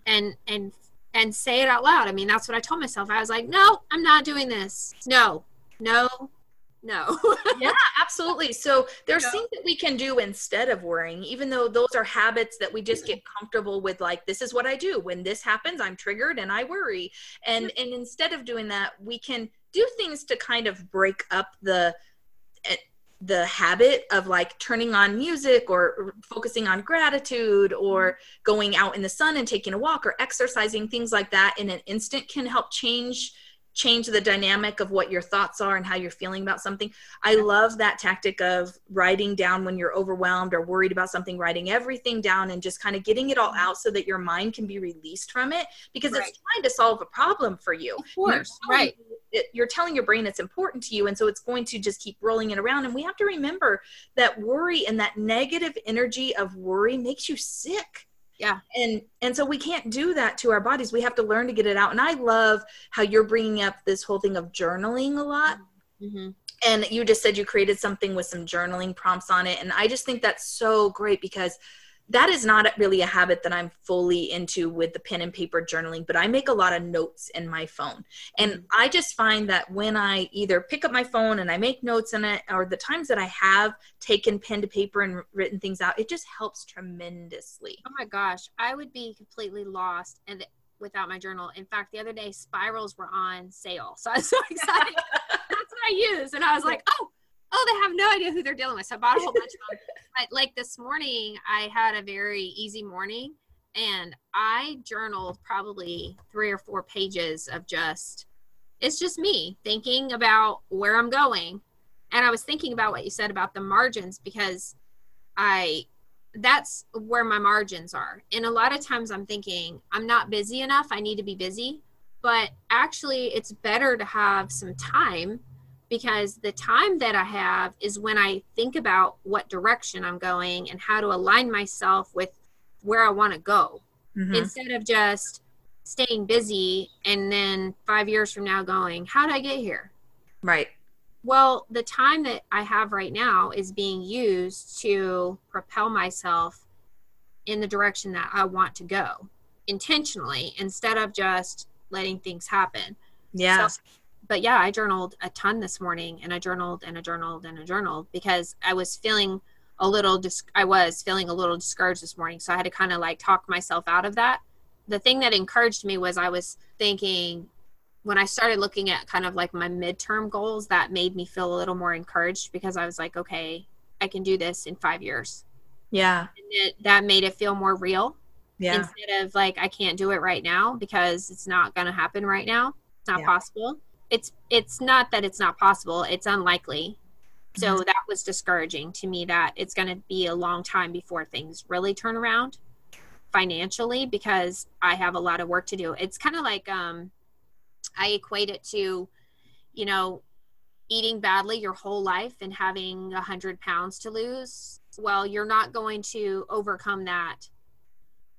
S2: and and and say it out loud. I mean, that's what I told myself. I was like, "No, I'm not doing this. No. No no.
S1: Yeah absolutely. So there's no. things that we can do instead of worrying even though those are habits that we just get comfortable with like this is what i do. When this happens i'm triggered and i worry. And and instead of doing that we can do things to kind of break up the eh, the habit of like turning on music or focusing on gratitude or mm-hmm. going out in the sun and taking a walk or exercising things like that in an instant can help change change the dynamic of what your thoughts are and how you're feeling about something. I love that tactic of writing down when you're overwhelmed or worried about something, writing everything down and just kind of getting it all mm-hmm. out so that your mind can be released from it because right. it's trying to solve a problem for you.
S2: Of course, you're right.
S1: It, you're telling your brain it's important to you and so it's going to just keep rolling it around and we have to remember that worry and that negative energy of worry makes you sick
S2: yeah.
S1: And and so we can't do that to our bodies. We have to learn to get it out. And i love how you're bringing up this whole thing of journaling a lot. Mm-hmm. and you just said you created something with some journaling prompts on it. And i just think that's so great because that is not really a habit that I'm fully into with the pen and paper journaling, but I make a lot of notes in my phone. And mm-hmm. I just find that when I either pick up my phone and I make notes in it, or the times that I have taken pen to paper and written things out, it just helps tremendously.
S2: Oh my gosh, I would be completely lost and without my journal. In fact, the other day spirals were on sale. So I was so excited. That's what I use. And I was like, oh, oh, they have no idea who they're dealing with. So I bought a whole bunch of them. But like this morning, I had a very easy morning and I journaled probably three or four pages of just, it's just me thinking about where I'm going. And I was thinking about what you said about the margins because I, that's where my margins are. And a lot of times I'm thinking, I'm not busy enough. I need to be busy. But actually, it's better to have some time because the time that I have is when I think about what direction I'm going and how to align myself with where I want to go mm-hmm. instead of just staying busy and then five years from now going, How did I get here?
S1: Right.
S2: Well, the time that I have right now is being used to propel myself in the direction that I want to go intentionally instead of just letting things happen.
S1: Yeah. So
S2: but yeah, I journaled a ton this morning and I journaled and I journaled and I journaled because I was feeling a little dis- I was feeling a little discouraged this morning. So I had to kind of like talk myself out of that. The thing that encouraged me was I was thinking when I started looking at kind of like my midterm goals, that made me feel a little more encouraged because I was like, okay, I can do this in five years.
S1: Yeah. And
S2: it, that made it feel more real.
S1: Yeah.
S2: Instead of like, I can't do it right now because it's not going to happen right now. It's not yeah. possible it's it's not that it's not possible it's unlikely. So mm-hmm. that was discouraging to me that it's going to be a long time before things really turn around financially because i have a lot of work to do. It's kind of like um i equate it to you know eating badly your whole life and having a hundred pounds to lose. Well you're not going to overcome that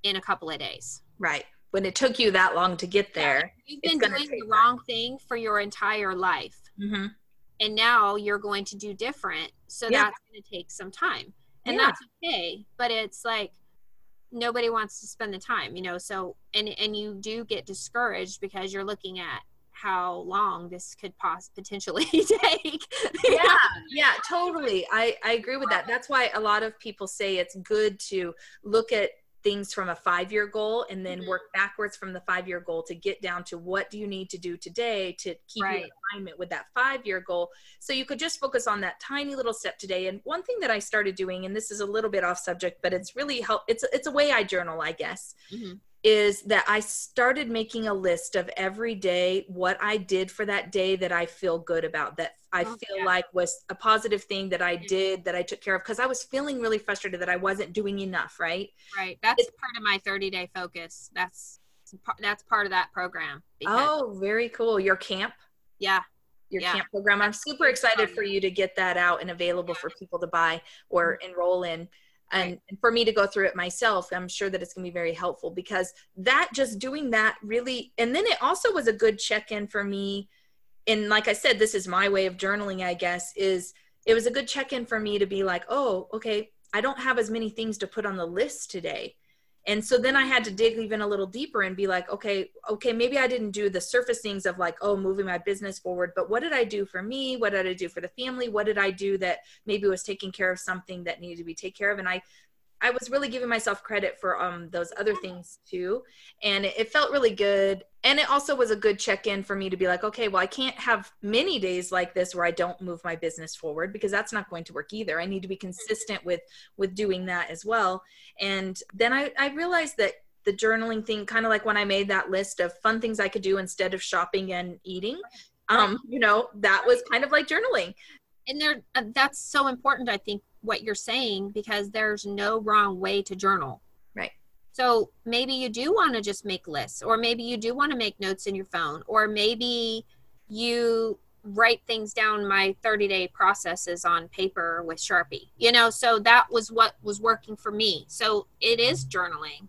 S2: in a couple of days.
S1: Right when it took you that long to get there.
S2: You've been doing the wrong thing for your entire life. Mm-hmm. And now you're going to do different. So yeah. that's going to take some time. And yeah. that's okay. But it's like nobody wants to spend the time, you know. So and and you do get discouraged because you're looking at how long this could pos- potentially take.
S1: yeah, yeah, totally. I I agree with that. That's why a lot of people say it's good to look at things from a five year goal and then mm-hmm. work backwards from the five year goal to get down to what do you need to do today to keep right. you in alignment with that five year goal. So you could just focus on that tiny little step today. And one thing that I started doing, and this is a little bit off subject, but it's really help. It's it's a way I journal, I guess. Mm-hmm is that I started making a list of every day what I did for that day that I feel good about, that I oh, feel yeah. like was a positive thing that I did, that I took care of, because I was feeling really frustrated that I wasn't doing enough, right?
S2: Right. That's it's, part of my 30 day focus. That's that's part of that program.
S1: Oh, very cool. Your camp?
S2: Yeah.
S1: Your yeah. camp program. I'm super excited for you to get that out and available yeah. for people to buy or mm-hmm. enroll in and, and for me to go through it myself i'm sure that it's going to be very helpful because that just doing that really and then it also was a good check-in for me. And like i said this is my way of journaling i guess is it was a good check-in for me to be like oh okay i don't have as many things to put on the list today and so then i had to dig even a little deeper and be like okay okay maybe i didn't do the surface things of like oh moving my business forward but what did i do for me what did i do for the family what did i do that maybe was taking care of something that needed to be taken care of and i I was really giving myself credit for um, those other things too. And it, it, felt really good. And it also was a good check in for me to be like, okay, well, I can't have many days like this where I don't move my business forward because that's not going to work either. I need to be consistent with with doing that as well. And then I, I realized that the journaling thing, kind of like when I made that list of fun things I could do instead of shopping and eating, um, you know, that was kind of like journaling.
S2: And there, uh, that's so important, I think, what you're saying because there's no wrong way to journal. So maybe you do want to just make lists, or maybe you do want to make notes in your phone, or maybe you write things down my 30 day processes on paper with Sharpie. You know, so that was what was working for me. So it is journaling.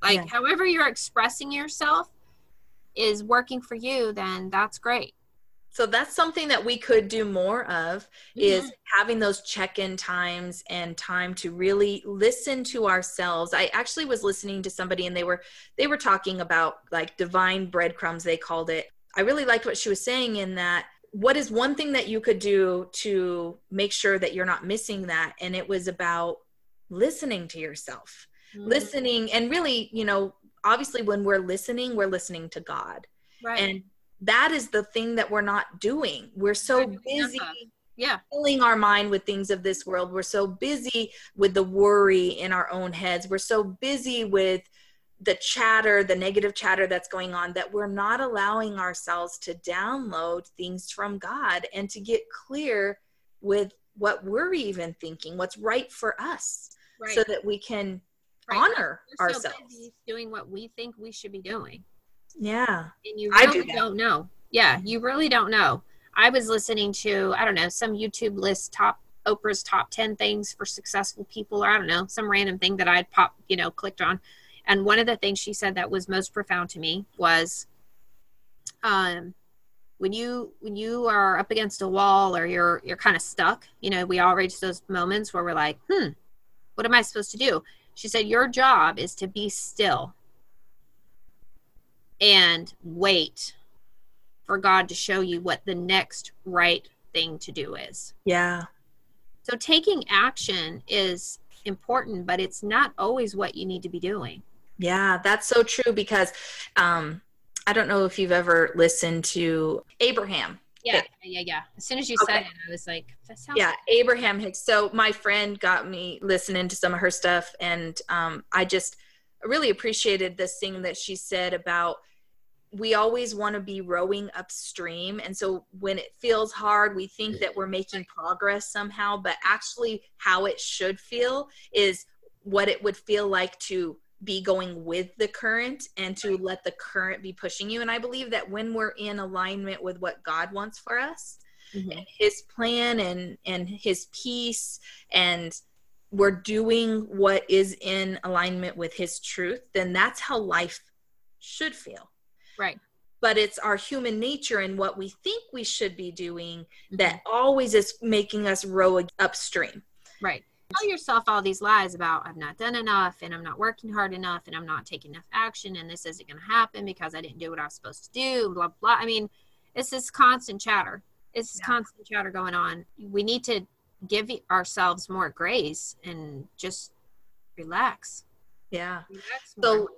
S2: Like, yeah. however, you're expressing yourself is working for you, then that's great
S1: so that's something that we could do more of is mm-hmm. having those check-in times and time to really listen to ourselves. I actually was listening to somebody and they were they were talking about like divine breadcrumbs they called it. I really liked what she was saying in that what is one thing that you could do to make sure that you're not missing that? And it was about listening to yourself mm-hmm. listening and really you know obviously when we're listening we're listening to god. Right. And that is the thing that we're not doing. We're so busy
S2: yeah.
S1: Filling our mind with things of this world. We're so busy with the worry in our own heads. We're so busy with the chatter the negative chatter that's going on that we're not allowing ourselves to download things from god and to get clear with what we're even thinking what's right for us right. so that we can right. honor we're ourselves. so
S2: doing what we think we should be doing
S1: yeah.
S2: And you really do not know. Yeah, you really don't know. I was listening to, I don't know, some YouTube list top Oprah's top 10 things for successful people, or I don't know, some random thing that I'd pop, you know, clicked on. And one of the things she said that was most profound to me was um when you when you are up against a wall or you're you're kind of stuck, you know, we all reach those moments where we're like, hmm, what am I supposed to do? She said, Your job is to be still and wait for God to show you what the next right thing to do is.
S1: Yeah.
S2: So taking action is important, but it's not always what you need to be doing.
S1: Yeah, that's so true because um, I don't know if you've ever listened to Abraham.
S2: Yeah, yeah, yeah. As soon as you okay. said it, I was like, that sounds.
S1: Yeah, Abraham Hicks. So my friend got me listening to some of her stuff, and um, I just really appreciated this thing that she said about we always want to be rowing upstream. And so when it feels hard we think that we're making progress somehow but actually how it should feel is what it would feel like to be going with the current and to let the current be pushing you. And i believe that when we're in alignment with what god wants for us mm-hmm. and his plan and and his peace and we're doing what is in alignment with his truth then that's how life should feel
S2: Right.
S1: But it's our human nature and what we think we should be doing mm-hmm. that always is making us row upstream.
S2: Right. Tell yourself all these lies about I've not done enough and I'm not working hard enough and I'm not taking enough action and this isn't going to happen because I didn't do what I was supposed to do, blah, blah. I mean, it's this constant chatter. It's this yeah. constant chatter going on. We need to give ourselves more grace and just relax.
S1: Yeah. Relax so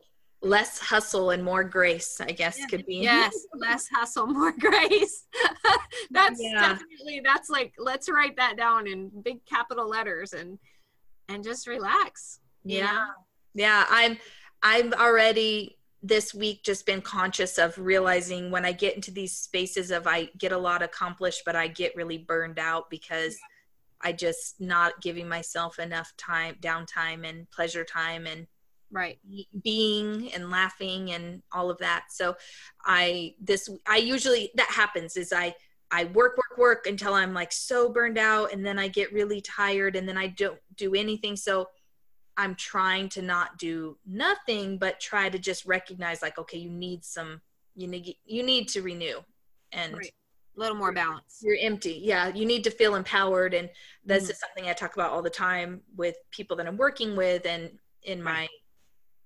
S1: less hustle and more grace i guess yeah. could be
S2: yes less hustle more grace that's yeah. definitely that's like let's write that down in big capital letters and and just relax
S1: yeah know? yeah i'm I've already this week just been conscious of realizing when I get into these spaces of I get a lot accomplished, but I get really burned out because I just not giving myself enough time, downtime and pleasure time and
S2: right
S1: being and laughing and all of that. So I this I usually that happens is I I work work work until I'm like so burned out and then I get really tired and then I don't do anything. So I'm trying to not do nothing, but try to just recognize like, okay, you need some, you need, you need to renew and
S2: right. a little more balance.
S1: You're empty. Yeah. You need to feel empowered. And this mm-hmm. is something I talk about all the time with people that I'm working with and in my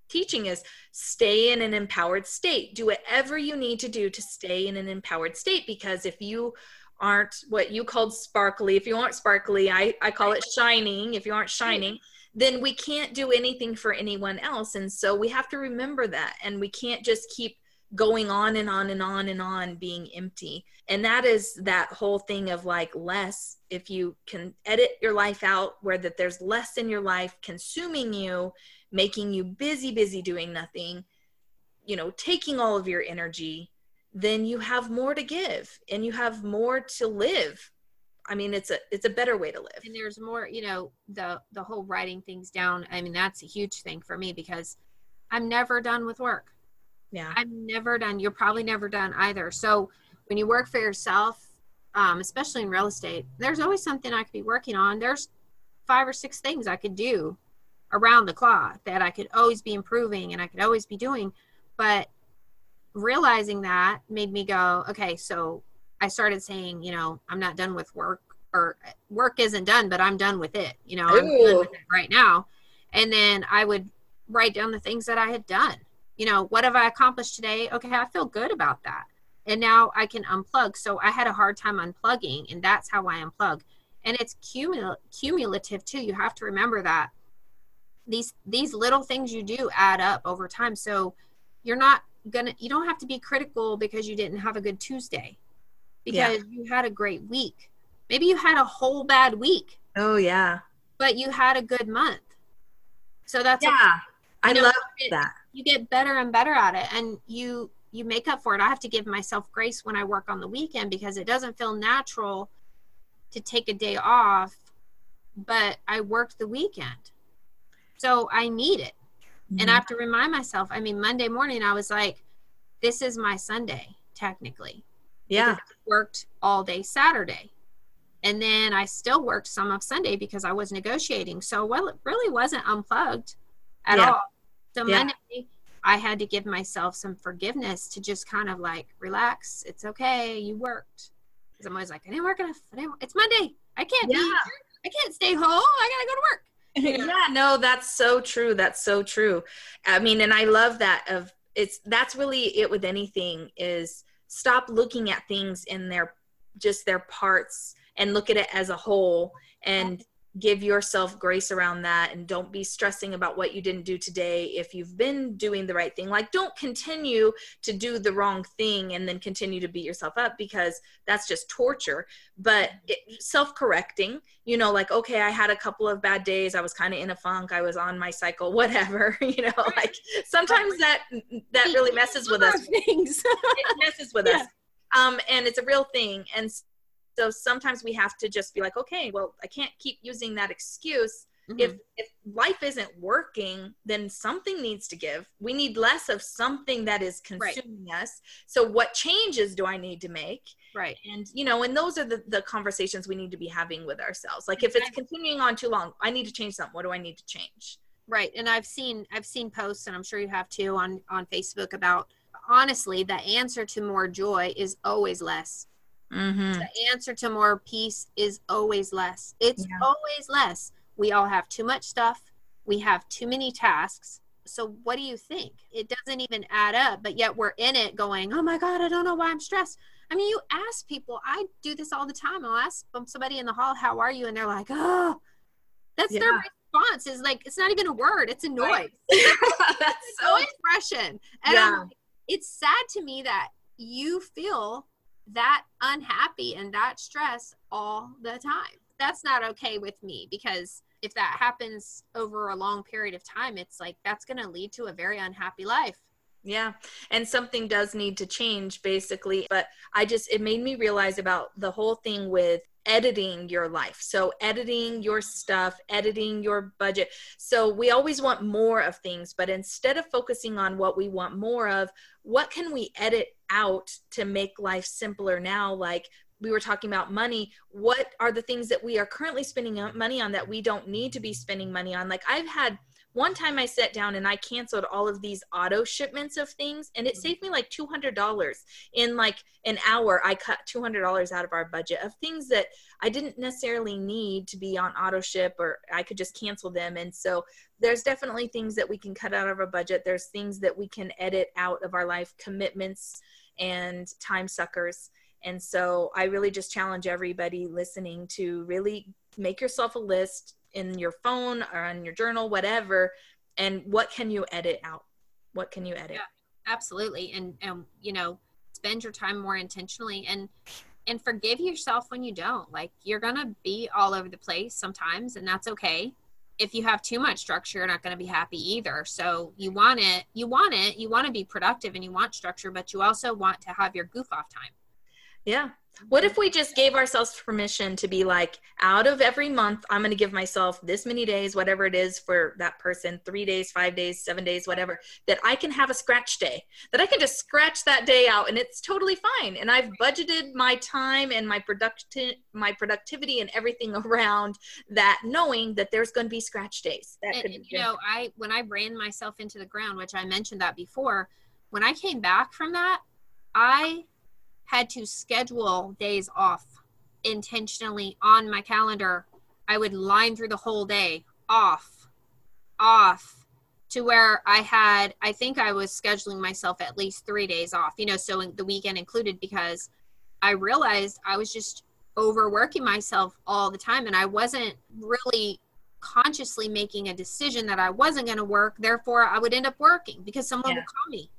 S1: teaching is stay in an empowered state. Do whatever you need to do to stay in an empowered state because if you aren't what you called sparkly, if you aren't sparkly, I, I call it shining. If you aren't mm-hmm. shining, then we can't do anything for anyone else. And so we have to remember that. And we can't just keep going on and on and on and on being empty. And that is that whole thing of like less. If you can edit your life out where that there's less in your life consuming you, making you busy, busy doing nothing, you know, taking all of your energy, then you have more to give and you have more to live I mean, it's a it's a better way to live.
S2: And there's more, you know, the the whole writing things down. I mean, that's a huge thing for me because I'm never done with work.
S1: Yeah,
S2: I'm never done. You're probably never done either. So when you work for yourself, um, especially in real estate, there's always something I could be working on. There's five or six things I could do around the clock that I could always be improving and I could always be doing. But realizing that made me go, okay, so I started saying, you know, I'm not done with work or work isn't done, but I'm done with it. You know, Ooh. I'm done with it right now. And then I would write down the things that I had done. You know, what have I accomplished today? Okay, I feel good about that. And now I can unplug. So I had a hard time unplugging, and that's how I unplug. And it's cumul- cumulative too. You have to remember that these these little things you do add up over time. So you're not gonna you don't have to be critical because you didn't have a good Tuesday because yeah. you had a great week. Maybe you had a whole bad week.
S1: Oh yeah.
S2: But you had a good month. So that's
S1: yeah. I know, love it, that.
S2: You get better and better at it, and you you make up for it. I have to give myself grace when I work on the weekend because it doesn't feel natural to take a day off, but I worked the weekend, so I need it, mm-hmm. and I have to remind myself. I mean, Monday morning I was like, "This is my Sunday, technically."
S1: Yeah.
S2: worked all day Saturday. And then I still worked some of Sunday because I was negotiating. So well it really wasn't unplugged at yeah. all. So yeah. Monday I had to give myself some forgiveness to just kind of like relax. It's okay. You worked. Because I'm always like, I didn't work enough. Didn't, it's Monday. I can't yeah. be I can't stay home. I gotta go to work.
S1: Yeah, no, that's so true. That's so true. I mean, and I love that of it's that's really it with anything is stop looking at things in their just their parts and look at it as a whole and give yourself grace around that and don't be stressing about what you didn't do today if you've been doing the right thing. Like don't continue to do the wrong thing and then continue to beat yourself up because that's just torture. But self-correcting you know like okay i had a couple of bad days. I was kind of in a funk. I was on my cycle whatever you know like sometimes that that really messes with us. things. It messes with yeah. us. Um and it's a real thing. And so sometimes we have to just be like okay well i can't keep using that excuse. Mm-hmm. if if life isn't working then something needs to give. We need less of something that is consuming right. us. So what changes do i need to make?
S2: Right.
S1: And you know and those are the, the conversations we need to be having with ourselves. Like if it's continuing on too long i need to change something. What do i need to change?
S2: Right. And i've seen i've seen posts and i'm sure you have too on on facebook about honestly the answer to more joy is always less
S1: Mm-hmm.
S2: The answer to more peace is always less. It's yeah. always less. We all have too much stuff. We have too many tasks. So, what do you think? It doesn't even add up, but yet we're in it going, oh my God, I don't know why I'm stressed. I mean, you ask people, I do this all the time. I'll ask somebody in the hall, how are you? And they're like, oh, that's yeah. their response is like, it's not even a word, it's a noise. Right. that's so expression. And yeah. Like, it's sad to me that you feel that unhappy and that stress all the time. That's not okay with me because if that happens over a long period of time, it's like that's going to lead to a very unhappy life.
S1: Yeah. And something does need to change basically. But I just, it made me realize about the whole thing with editing your life. So, editing your stuff, editing your budget. So, we always want more of things, but instead of focusing on what we want more of, what can we edit out to make life simpler now? Like, we were talking about money what are the things that we are currently spending money on that we don't need to be spending money on like i've had one time I sat down and I canceled all of these auto shipments of things and it mm-hmm. saved me like $200 in like an hour. I cut $200 out of our budget of things that I didn't necessarily need to be on auto ship or I could just cancel them. And so there's definitely things that we can cut out of our budget. There's things that we can edit out of our life commitments and time suckers. And so I really just challenge everybody listening to really make yourself a list in your phone or on your journal, whatever, and what can you edit out? What can you edit? Yeah,
S2: absolutely. And and you know, spend your time more intentionally and and forgive yourself when you don't. Like you're gonna be all over the place sometimes, and that's okay. If you have too much structure, you're not going to be happy either. So you want it, you want it, you want to be productive and you want structure, but you also want to have your goof off time.
S1: Yeah, what if we just gave ourselves permission to be like, out of every month, I'm going to give myself this many days, whatever it is for that person three days, five days, seven days, whatever that I can have a scratch day, that I can just scratch that day out and it's totally fine. And I've budgeted my time and my, producti- my productivity and everything around that, knowing that there's going to be scratch days. That
S2: and, could you know, I, when I ran myself into the ground, which I mentioned that before, when I came back from that, I had to schedule days off intentionally on my calendar. I would line through the whole day off, off to where I had, I think I was scheduling myself at least three days off, you know, so the weekend included because I realized I was just overworking myself all the time and I wasn't really consciously making a decision that I wasn't going to work. Therefore, I would end up working because someone yeah. would call me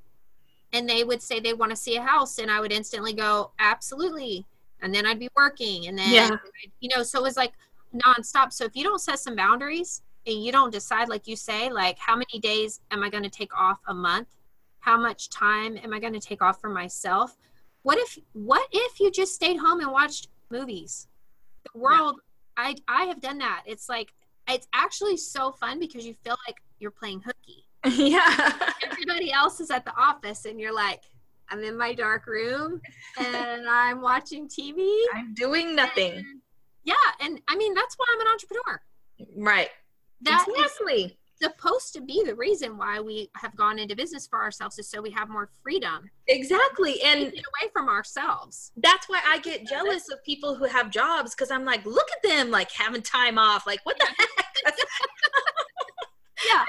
S2: and they would say they want to see a house and i would instantly go absolutely and then i'd be working and then yeah. you know so it was like nonstop. So if you don't set some boundaries and you don't decide like you say like how many days am i going to take off a month? How much time am i going to take off for myself? What if what if you just stayed home and watched movies? The world yeah. i i have done that. It's like it's actually so fun because you feel like you're playing hooky
S1: yeah.
S2: Everybody else is at the office, and you're like, I'm in my dark room and I'm watching TV.
S1: I'm doing nothing.
S2: And, yeah. And I mean, that's why I'm an entrepreneur.
S1: Right.
S2: That exactly. supposed to be the reason why we have gone into business for ourselves is so we have more freedom.
S1: Exactly. And
S2: get away from ourselves.
S1: That's why I get jealous of people who have jobs because I'm like, look at them like having time off. Like, what the heck?
S2: yeah.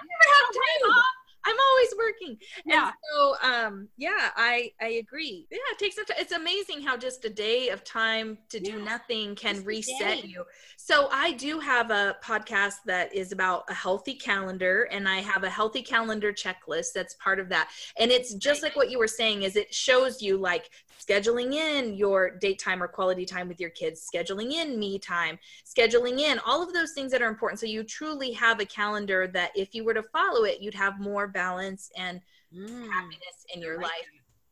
S2: I never have time off.
S1: I'm always working. Yeah. And so um yeah, I I agree. Yeah, it takes time. It's amazing how just a day of time to do nothing can just reset you. So I do have a podcast that is about a healthy calendar and I have a healthy calendar checklist that's part of that. And it's just like what you were saying is it shows you like scheduling in your date time or quality time with your kids, scheduling in me time, scheduling in all of those things that are important. So you truly have a calendar that if you were to follow it, you'd have more balance and mm, happiness in your life.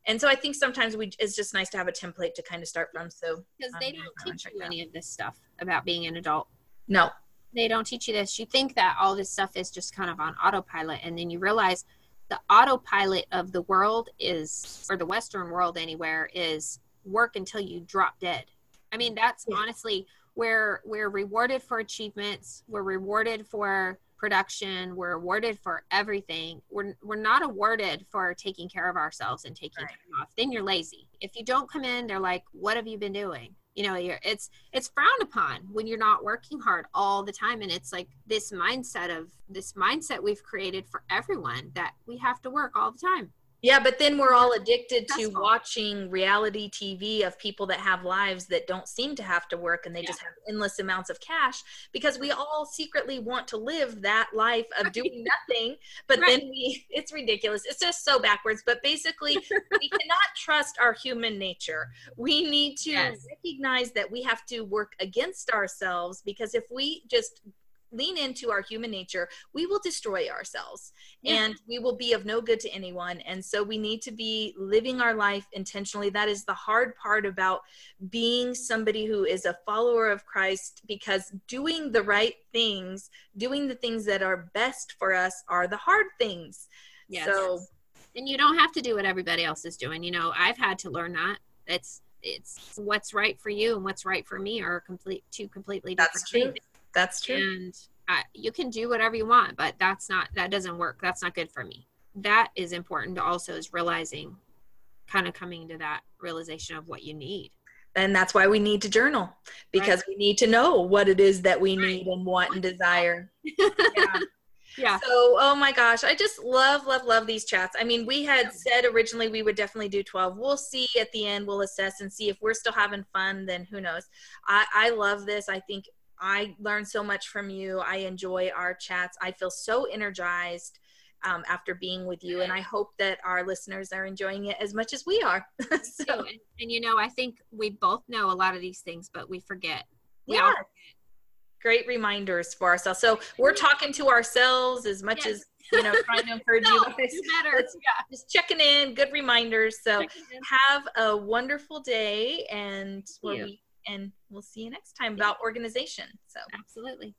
S1: And so I think sometimes we it's just nice to have a template to kind of start from. So
S2: because um, they don't teach you any of this stuff about being an adult.
S1: No,
S2: they don't teach you this. You think that all this stuff is just kind of on autopilot, and then you realize the autopilot of the world is, or the Western world anywhere, is work until you drop dead. I mean, that's yeah. honestly where we're rewarded for achievements, we're rewarded for production, we're awarded for everything. We're, we're not awarded for taking care of ourselves and taking right. time off. Then you're lazy. If you don't come in, they're like, what have you been doing? You know you're it's it's frowned upon when you're not working hard all the time. And it's like this mindset of this mindset we've created for everyone that we have to work all the time
S1: yeah, but then we're all addicted to watching reality TV of people that have lives that don't seem to have to work and they yeah. just have endless amounts of cash because we all secretly want to live that life of doing nothing. But right. then we, it's ridiculous. It's just so backwards. But basically, we cannot trust our human nature. We need to yes. recognize that we have to work against ourselves because if we just lean into our human nature, we will destroy ourselves yeah. and we will be of no good to anyone. And so we need to be living our life intentionally. That is the hard part about being somebody who is a follower of Christ because doing the right things, doing the things that are best for us are the hard things.
S2: Yes. So and you don't have to do what everybody else is doing. You know, I've had to learn that. It's it's what's right for you and what's right for me are complete two completely different
S1: That's true.
S2: things.
S1: That's true.
S2: And uh, you can do whatever you want, but that's not that doesn't work. That's not good for me. That is important also is realizing, kind of coming to that realization of what you need.
S1: And that's why we need to journal because right. we need to know what it is that we right. need and want and desire. yeah
S2: yeah
S1: so oh my gosh i just love love love these chats i mean we had said originally we would definitely do 12 we'll see at the end we'll assess and see if we're still having fun then who knows i i love this i think i learn so much from you i enjoy our chats i feel so energized um, after being with you and i hope that our listeners are enjoying it as much as we are
S2: so and, and, you know i think we both know a lot of these things but we forget we
S1: yeah. Forget great reminders for ourselves. So we're talking to ourselves as much yes. as you know, trying to encourage no, you guys.
S2: Better. Yeah.
S1: Just checking in, good reminders. So have a wonderful day and we and we'll see you next time about organization. So
S2: absolutely.